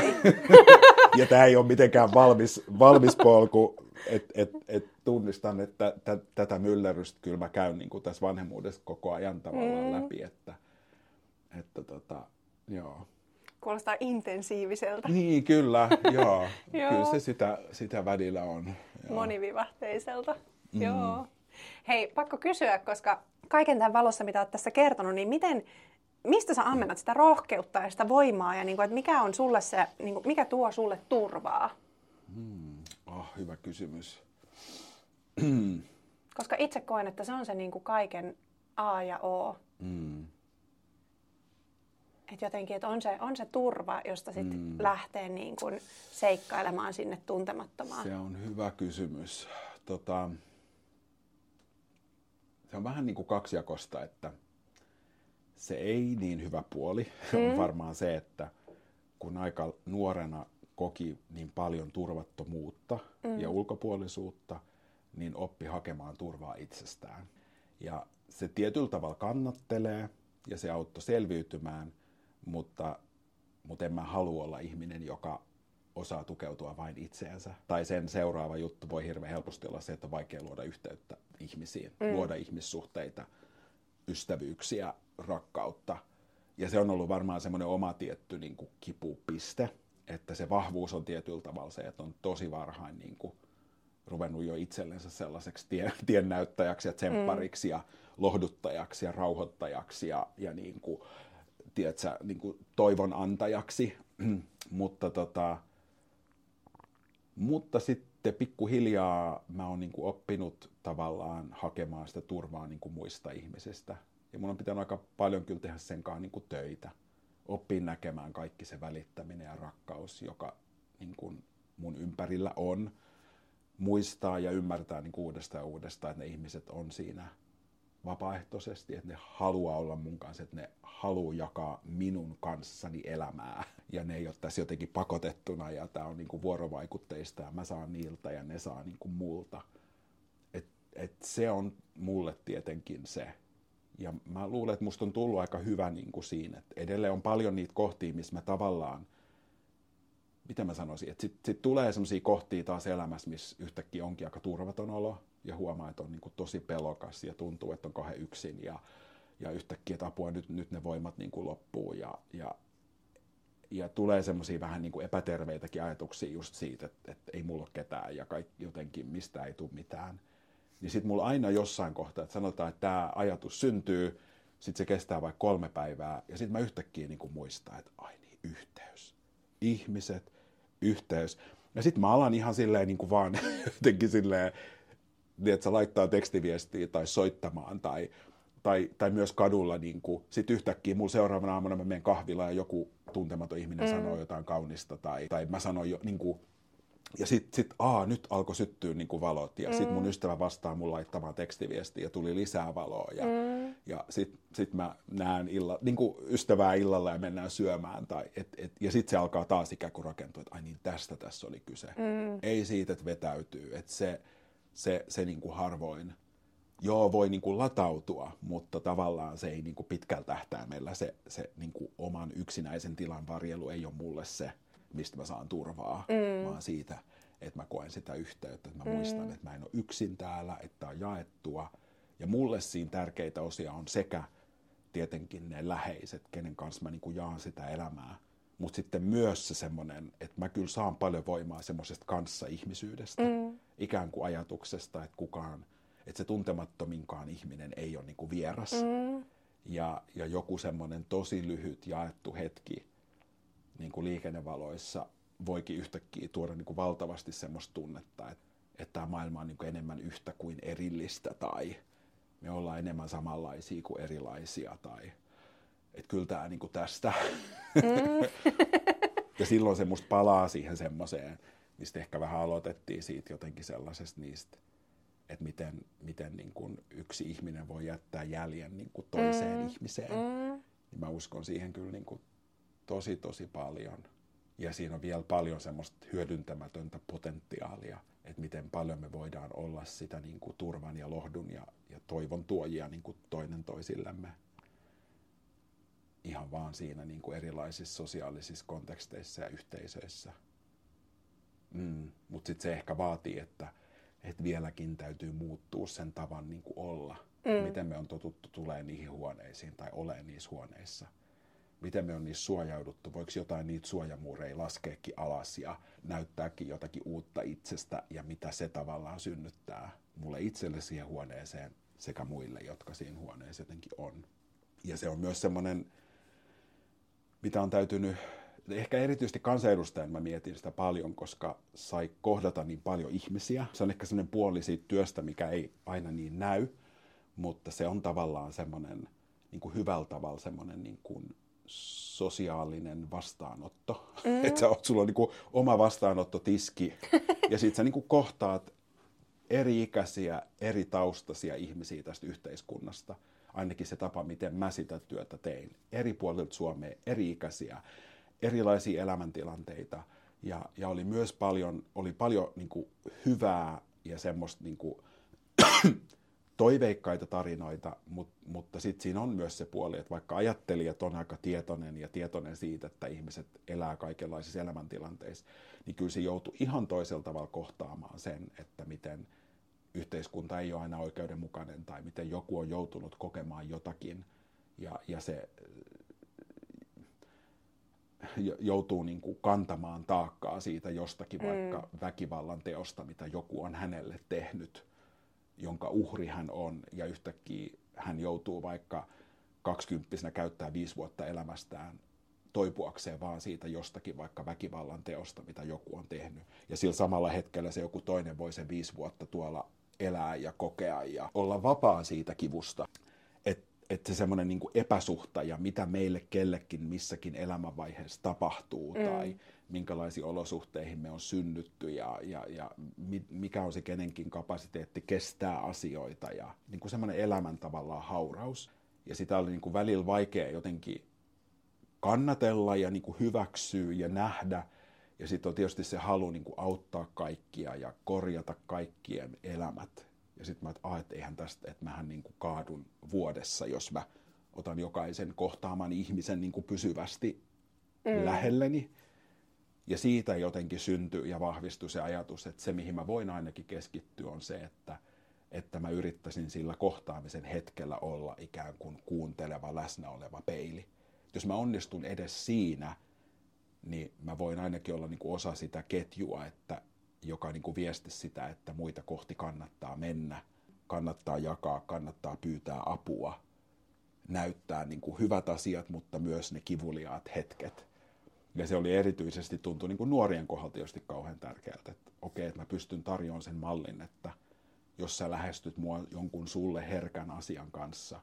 ja tämä ei ole mitenkään valmis, valmis polku, että et, et tunnistan, että t- tätä myllerrystä kyllä mä käyn niin kuin tässä vanhemmuudessa koko ajan tavallaan mm. läpi, että, että tota, joo. Kuulostaa intensiiviseltä. Niin, kyllä, joo. joo. Kyllä se sitä, sitä välillä on. Joo. Monivivahteiselta, mm. joo. Hei, pakko kysyä, koska kaiken tämän valossa, mitä olet tässä kertonut, niin miten mistä sä ammennat sitä rohkeutta ja sitä voimaa ja niin kuin, että mikä on sulle se, niin kuin, mikä tuo sulle turvaa? Hmm. Oh, hyvä kysymys. Koska itse koen, että se on se niin kuin kaiken A ja O. Hmm. Että jotenkin, että on se, on se turva, josta sitten hmm. lähtee niin kuin seikkailemaan sinne tuntemattomaan. Se on hyvä kysymys. Tota, se on vähän niin kuin kaksijakosta, että – se ei niin hyvä puoli mm. on varmaan se, että kun aika nuorena koki niin paljon turvattomuutta mm. ja ulkopuolisuutta, niin oppi hakemaan turvaa itsestään. Ja se tietyllä tavalla kannattelee ja se auttoi selviytymään, mutta, mutta en mä halua olla ihminen, joka osaa tukeutua vain itseensä. Tai sen seuraava juttu voi hirveän helposti olla se, että on vaikea luoda yhteyttä ihmisiin, mm. luoda ihmissuhteita, ystävyyksiä, rakkautta. Ja se on ollut varmaan semmoinen oma tietty niin kuin kipupiste, että se vahvuus on tietyllä tavalla se, että on tosi varhain niin kuin ruvennut jo itsellensä sellaiseksi tien, tiennäyttäjäksi ja tsemppariksi mm. ja lohduttajaksi ja rauhoittajaksi ja, ja niin kuin, tiedätkö, niin kuin toivon antajaksi. Mutta tota, Mutta sitten pikkuhiljaa mä oon niin kuin oppinut tavallaan hakemaan sitä turvaa niin kuin muista ihmisistä. Ja mun on pitänyt aika paljon kyllä tehdä sen kanssa niin kuin töitä. Oppin näkemään kaikki se välittäminen ja rakkaus, joka niin kuin mun ympärillä on. Muistaa ja ymmärtää niin uudestaan ja uudestaan, että ne ihmiset on siinä vapaaehtoisesti, että ne haluaa olla mun kanssa, että ne haluaa jakaa minun kanssani elämää ja ne ei ole tässä jotenkin pakotettuna ja tämä on niin kuin vuorovaikutteista ja mä saan niiltä ja ne saa niin kuin multa. Et, et se on mulle tietenkin se. Ja mä luulen, että musta on tullut aika hyvä niin kuin siinä, että edelleen on paljon niitä kohtia, missä mä tavallaan – mitä mä sanoisin, että sitten sit tulee sellaisia kohtia taas elämässä, missä yhtäkkiä onkin aika turvaton olo ja huomaa, että on niin kuin tosi pelokas ja tuntuu, että on kahden yksin ja, ja yhtäkkiä, että apua, nyt, nyt ne voimat niin kuin loppuu ja, ja, ja tulee semmoisia vähän niin kuin epäterveitäkin ajatuksia just siitä, että, että ei mulla ole ketään ja kaikki jotenkin mistä ei tule mitään. Niin sitten mulla aina jossain kohtaa, että sanotaan, että tämä ajatus syntyy, sitten se kestää vaikka kolme päivää ja sitten mä yhtäkkiä niin kuin muistan, että ai niin, yhteys. Ihmiset, yhteys. Ja sitten mä alan ihan silleen niin kuin vaan jotenkin silleen, että se laittaa tekstiviestiä tai soittamaan tai, tai, tai myös kadulla niin kuin, sit yhtäkkiä mulla seuraavana aamuna mä menen kahvilaan ja joku tuntematon ihminen mm. sanoo jotain kaunista tai, tai mä sanon jo niin kuin, ja sitten sit, aa, nyt alkoi syttyä niin kuin valot. Ja mm. sitten mun ystävä vastaa mun laittamaan tekstiviestiä ja tuli lisää valoa. Ja, mm. ja sitten sit mä näen illa, niin kuin ystävää illalla ja mennään syömään. Tai, et, et, ja sitten se alkaa taas ikään kuin rakentua, että ai niin tästä tässä oli kyse. Mm. Ei siitä, että vetäytyy. Että se, se, se niin kuin harvoin, joo voi niin kuin latautua, mutta tavallaan se ei niin kuin pitkällä tähtäimellä se, se niin kuin oman yksinäisen tilan varjelu ei ole mulle se, mistä mä saan turvaa, mm. vaan siitä, että mä koen sitä yhteyttä, että mä mm. muistan, että mä en ole yksin täällä, että on jaettua. Ja mulle siinä tärkeitä osia on sekä tietenkin ne läheiset, kenen kanssa mä niin jaan sitä elämää, mutta sitten myös se semmoinen, että mä kyllä saan paljon voimaa semmoisesta kanssa-ihmisyydestä, mm. Ikään kuin ajatuksesta, että kukaan, että se tuntemattominkaan ihminen ei ole niin kuin vieras. Mm. Ja, ja joku semmoinen tosi lyhyt jaettu hetki, niin kuin liikennevaloissa voikin yhtäkkiä tuoda niin kuin valtavasti semmoista tunnetta, että, että tämä maailma on niin kuin enemmän yhtä kuin erillistä tai me ollaan enemmän samanlaisia kuin erilaisia tai että kyllä tämä niin kuin tästä. Mm. ja silloin se musta palaa siihen semmoiseen, mistä ehkä vähän aloitettiin siitä jotenkin sellaisesta niistä, että miten, miten niin kuin yksi ihminen voi jättää jäljen niin kuin toiseen mm. ihmiseen. Mm. Niin mä uskon siihen kyllä niin kuin tosi tosi paljon. Ja siinä on vielä paljon semmoista hyödyntämätöntä potentiaalia, että miten paljon me voidaan olla sitä niin kuin turvan ja lohdun ja, ja toivon tuojia niin kuin toinen toisillemme. Ihan vaan siinä niin kuin erilaisissa sosiaalisissa konteksteissa ja yhteisöissä. Mm. Mutta sitten se ehkä vaatii, että, että vieläkin täytyy muuttua sen tavan niin kuin olla. Mm. Miten me on totuttu tulee niihin huoneisiin tai ole niissä huoneissa – miten me on niissä suojauduttu, voiko jotain niitä suojamuureja laskeekin alas ja näyttääkin jotakin uutta itsestä ja mitä se tavallaan synnyttää mulle itselle siihen huoneeseen sekä muille, jotka siinä huoneessa jotenkin on. Ja se on myös semmoinen, mitä on täytynyt, ehkä erityisesti kansanedustajan mä mietin sitä paljon, koska sai kohdata niin paljon ihmisiä. Se on ehkä semmoinen puoli siitä työstä, mikä ei aina niin näy, mutta se on tavallaan semmoinen niin kuin hyvällä tavalla semmoinen niin kuin sosiaalinen vastaanotto. Mm. Että sulla on niin oma vastaanottotiski ja sitten sä niin kohtaat eri-ikäisiä, eri taustaisia ihmisiä tästä yhteiskunnasta. Ainakin se tapa, miten mä sitä työtä tein. Eri puolilta Suomea, eri-ikäisiä, erilaisia elämäntilanteita. Ja, ja oli myös paljon, oli paljon niin hyvää ja semmoista niin kuin, toiveikkaita tarinoita, mutta, mutta sitten siinä on myös se puoli, että vaikka ajattelijat on aika tietoinen ja tietoinen siitä, että ihmiset elää kaikenlaisissa elämäntilanteissa, niin kyllä se joutuu ihan toisella tavalla kohtaamaan sen, että miten yhteiskunta ei ole aina oikeudenmukainen tai miten joku on joutunut kokemaan jotakin ja, ja se joutuu niin kuin kantamaan taakkaa siitä jostakin vaikka mm. väkivallan teosta, mitä joku on hänelle tehnyt – jonka uhri hän on, ja yhtäkkiä hän joutuu vaikka kaksikymppisenä käyttää viisi vuotta elämästään toipuakseen vaan siitä jostakin vaikka väkivallan teosta, mitä joku on tehnyt. Ja sillä samalla hetkellä se joku toinen voi sen viisi vuotta tuolla elää ja kokea ja olla vapaa siitä kivusta. Että et se semmoinen niin epäsuhta ja mitä meille kellekin missäkin elämänvaiheessa tapahtuu mm. tai minkälaisiin olosuhteihin me on synnytty ja, ja, ja mikä on se kenenkin kapasiteetti kestää asioita ja niin kuin semmoinen elämän tavallaan hauraus. Ja sitä oli niin kuin välillä vaikea jotenkin kannatella ja niin kuin hyväksyä ja nähdä. Ja sitten on tietysti se halu niin kuin auttaa kaikkia ja korjata kaikkien elämät. Ja sitten mä, että, että eihän tästä, että mähän niin kuin kaadun vuodessa, jos mä otan jokaisen kohtaaman ihmisen niin kuin pysyvästi mm. lähelleni. Ja siitä jotenkin syntyi ja vahvistui se ajatus, että se mihin mä voin ainakin keskittyä on se, että, että mä yrittäisin sillä kohtaamisen hetkellä olla ikään kuin kuunteleva, läsnä oleva peili. Jos mä onnistun edes siinä, niin mä voin ainakin olla niin kuin osa sitä ketjua, että, joka niin kuin viesti sitä, että muita kohti kannattaa mennä, kannattaa jakaa, kannattaa pyytää apua, näyttää niin kuin hyvät asiat, mutta myös ne kivuliaat hetket ja se oli erityisesti tuntui niin kuin nuorien kohdalta tietysti kauhean tärkeältä, että okei, että mä pystyn tarjoamaan sen mallin, että jos sä lähestyt mua jonkun sulle herkän asian kanssa,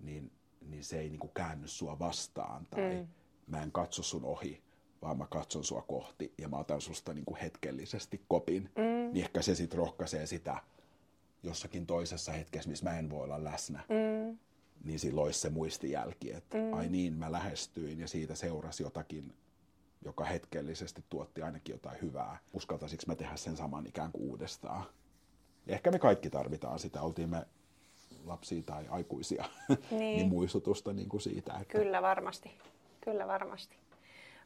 niin, niin se ei niin kuin käänny sua vastaan tai mm. mä en katso sun ohi, vaan mä katson sua kohti ja mä otan susta niin kuin hetkellisesti kopin. Mm. Niin ehkä se sitten rohkaisee sitä jossakin toisessa hetkessä, missä mä en voi olla läsnä. Mm. Niin silloin olisi se muistijälki, että mm. ai niin, mä lähestyin ja siitä seurasi jotakin joka hetkellisesti tuotti ainakin jotain hyvää. Uskaltaisiko mä tehdä sen saman ikään kuin uudestaan? Ja ehkä me kaikki tarvitaan sitä, oltiin me lapsia tai aikuisia, niin, niin muistutusta niin kuin siitä. Että... Kyllä varmasti, kyllä varmasti.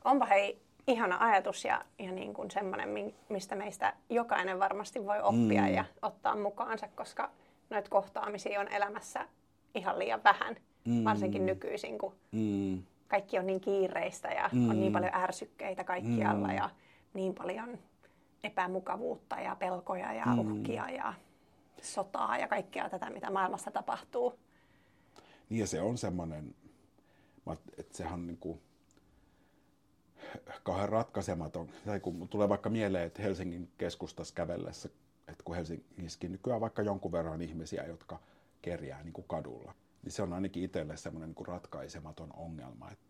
Onpa hei ihana ajatus ja, ja niin kuin semmoinen, mistä meistä jokainen varmasti voi oppia mm. ja ottaa mukaansa, koska noita kohtaamisia on elämässä ihan liian vähän, mm. varsinkin nykyisin, kun mm kaikki on niin kiireistä ja mm. on niin paljon ärsykkeitä kaikkialla mm. ja niin paljon epämukavuutta ja pelkoja ja mm. uhkia ja sotaa ja kaikkea tätä, mitä maailmassa tapahtuu. Niin ja se on semmoinen, että sehän on niin kuin kauhean ratkaisematon. Tai kun tulee vaikka mieleen, että Helsingin keskustassa kävellessä, että kun Helsingissäkin nykyään vaikka jonkun verran ihmisiä, jotka kerjää niin kuin kadulla, niin se on ainakin itselle semmoinen niin ratkaisematon ongelma, että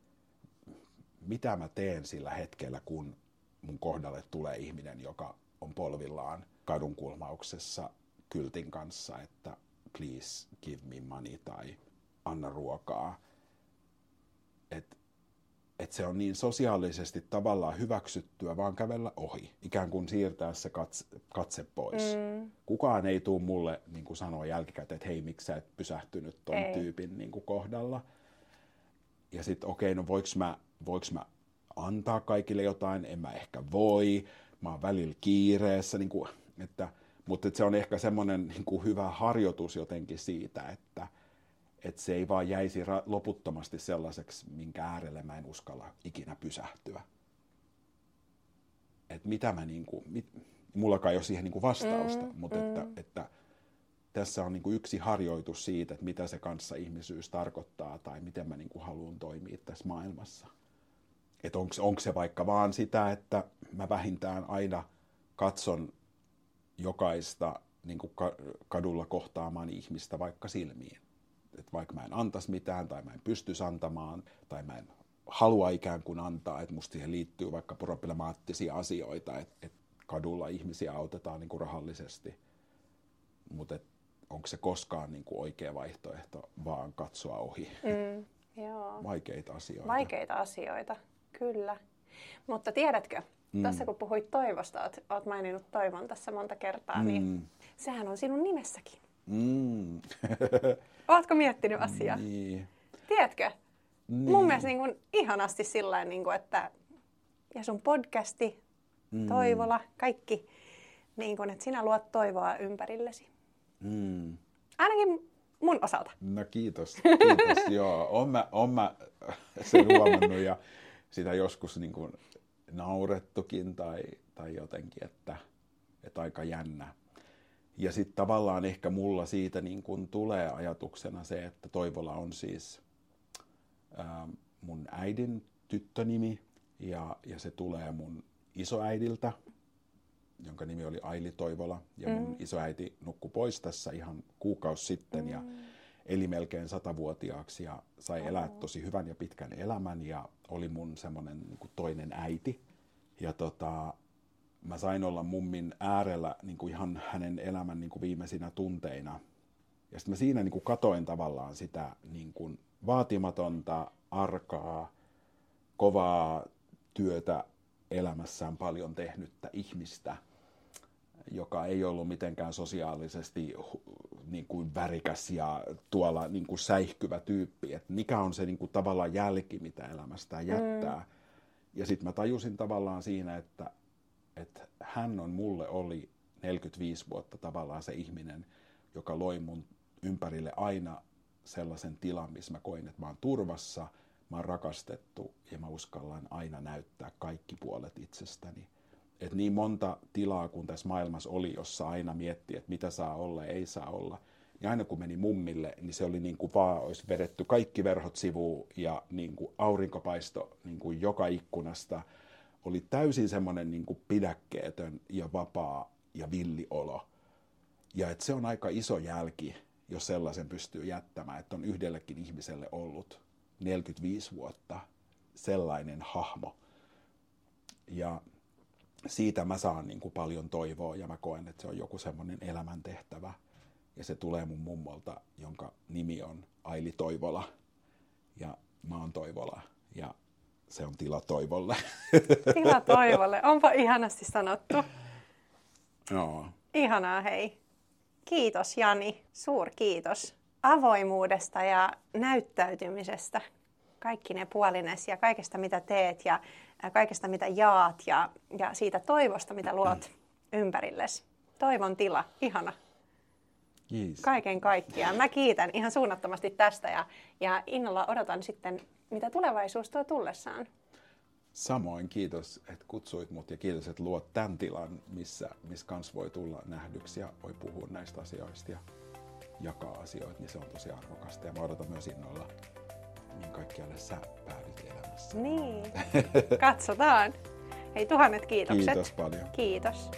mitä mä teen sillä hetkellä, kun mun kohdalle tulee ihminen, joka on polvillaan kadun kulmauksessa kyltin kanssa, että please give me money tai anna ruokaa. Että et se on niin sosiaalisesti tavallaan hyväksyttyä vaan kävellä ohi, ikään kuin siirtää se katse, katse pois. Mm. Kukaan ei tule mulle niin kuin sanoa jälkikäteen, että hei, miksi sä et pysähtynyt ton ei. tyypin niin kuin kohdalla. Ja sitten okei, okay, no voiko mä, voiks mä antaa kaikille jotain, en mä ehkä voi, mä oon välillä kiireessä, niin kuin, että, mutta että se on ehkä semmoinen niin kuin hyvä harjoitus jotenkin siitä, että, että se ei vaan jäisi loputtomasti sellaiseksi, minkä äärelle mä en uskalla ikinä pysähtyä. Että mitä mä niin kuin, mit, mullakaan ei ole siihen niin kuin vastausta, mm, mutta mm. Että, että tässä on niin kuin yksi harjoitus siitä, että mitä se kanssa ihmisyys tarkoittaa tai miten mä niin kuin haluan toimia tässä maailmassa. Että onko se vaikka vaan sitä, että mä vähintään aina katson jokaista niin kuin kadulla kohtaamaan ihmistä vaikka silmiin että vaikka mä en antaisi mitään tai mä en pystyisi antamaan tai mä en halua ikään kuin antaa, että musta siihen liittyy vaikka problemaattisia asioita, että, että kadulla ihmisiä autetaan niin kuin rahallisesti, mutta onko se koskaan niin kuin oikea vaihtoehto vaan katsoa ohi? Mm, joo. Vaikeita asioita. Vaikeita asioita, kyllä. Mutta tiedätkö, mm. tässä kun puhuit toivosta, oot, oot maininnut toivon tässä monta kertaa, niin mm. niin sehän on sinun nimessäkin. Mm. Oletko miettinyt asiaa? Niin. Tiedätkö? Niin. Mun mielestä niin kuin ihanasti sillä niin kuin, että ja sun podcasti, mm. Toivola, kaikki, niin kuin, että sinä luot toivoa ympärillesi. Mm. Ainakin mun osalta. No kiitos, kiitos. Joo, on mä, on mä sen huomannut ja sitä joskus niin kuin naurettukin tai, tai jotenkin, että, että aika jännä ja sitten tavallaan ehkä mulla siitä niin kun tulee ajatuksena se, että Toivola on siis ää, mun äidin tyttönimi ja, ja se tulee mun isoäidiltä, jonka nimi oli Aili Toivola. Ja mun mm. isoäiti nukkui pois tässä ihan kuukausi sitten mm. ja eli melkein satavuotiaaksi ja sai elää oh. tosi hyvän ja pitkän elämän ja oli mun semmoinen niin toinen äiti. Ja tota, mä sain olla mummin äärellä niin kuin ihan hänen elämän niin kuin viimeisinä tunteina. Ja sitten mä siinä niin kuin katoin tavallaan sitä niin kuin vaatimatonta, arkaa, kovaa työtä elämässään paljon tehnyttä ihmistä, joka ei ollut mitenkään sosiaalisesti niin kuin värikäs ja tuolla niin kuin säihkyvä tyyppi. Että mikä on se niin kuin tavallaan jälki, mitä elämästään jättää. Mm. Ja sitten mä tajusin tavallaan siinä, että, että hän on mulle oli 45 vuotta tavallaan se ihminen, joka loi mun ympärille aina sellaisen tilan, missä mä koin, että mä oon turvassa, mä oon rakastettu ja mä uskallan aina näyttää kaikki puolet itsestäni. Et niin monta tilaa kuin tässä maailmassa oli, jossa aina mietti, että mitä saa olla ja ei saa olla. Ja aina kun meni mummille, niin se oli niin kuin vaan olisi vedetty kaikki verhot sivuun ja niin kuin aurinkopaisto niin kuin joka ikkunasta. Oli täysin semmoinen niin pidäkkeetön ja vapaa ja villiolo. Ja että se on aika iso jälki jos sellaisen pystyy jättämään, että on yhdellekin ihmiselle ollut 45 vuotta sellainen hahmo. Ja siitä mä saan niin kuin paljon toivoa ja mä koen, että se on joku semmoinen elämäntehtävä. Ja se tulee mun mummolta, jonka nimi on Aili Toivola. Ja mä oon Toivola. Ja se on tila Toivolle. Tila Toivolle. Onpa ihanasti sanottu. Joo. Ihanaa, hei. Kiitos Jani, suur kiitos avoimuudesta ja näyttäytymisestä. Kaikki ne puolines ja kaikesta mitä teet ja kaikesta mitä jaat ja, ja siitä toivosta mitä luot ympärillesi. Toivon tila, ihana. Kiitos. Kaiken kaikkiaan. Mä kiitän ihan suunnattomasti tästä ja, ja innolla odotan sitten, mitä tulevaisuus tuo tullessaan. Samoin kiitos, että kutsuit mut ja kiitos, että luot tämän tilan, missä, missä kans voi tulla nähdyksi ja voi puhua näistä asioista ja jakaa asioita, niin se on tosi arvokasta. Ja mä odotan myös innolla, niin kaikkialle sä päädyt elämässä. Niin, katsotaan. Hei tuhannet kiitokset. Kiitos paljon. Kiitos.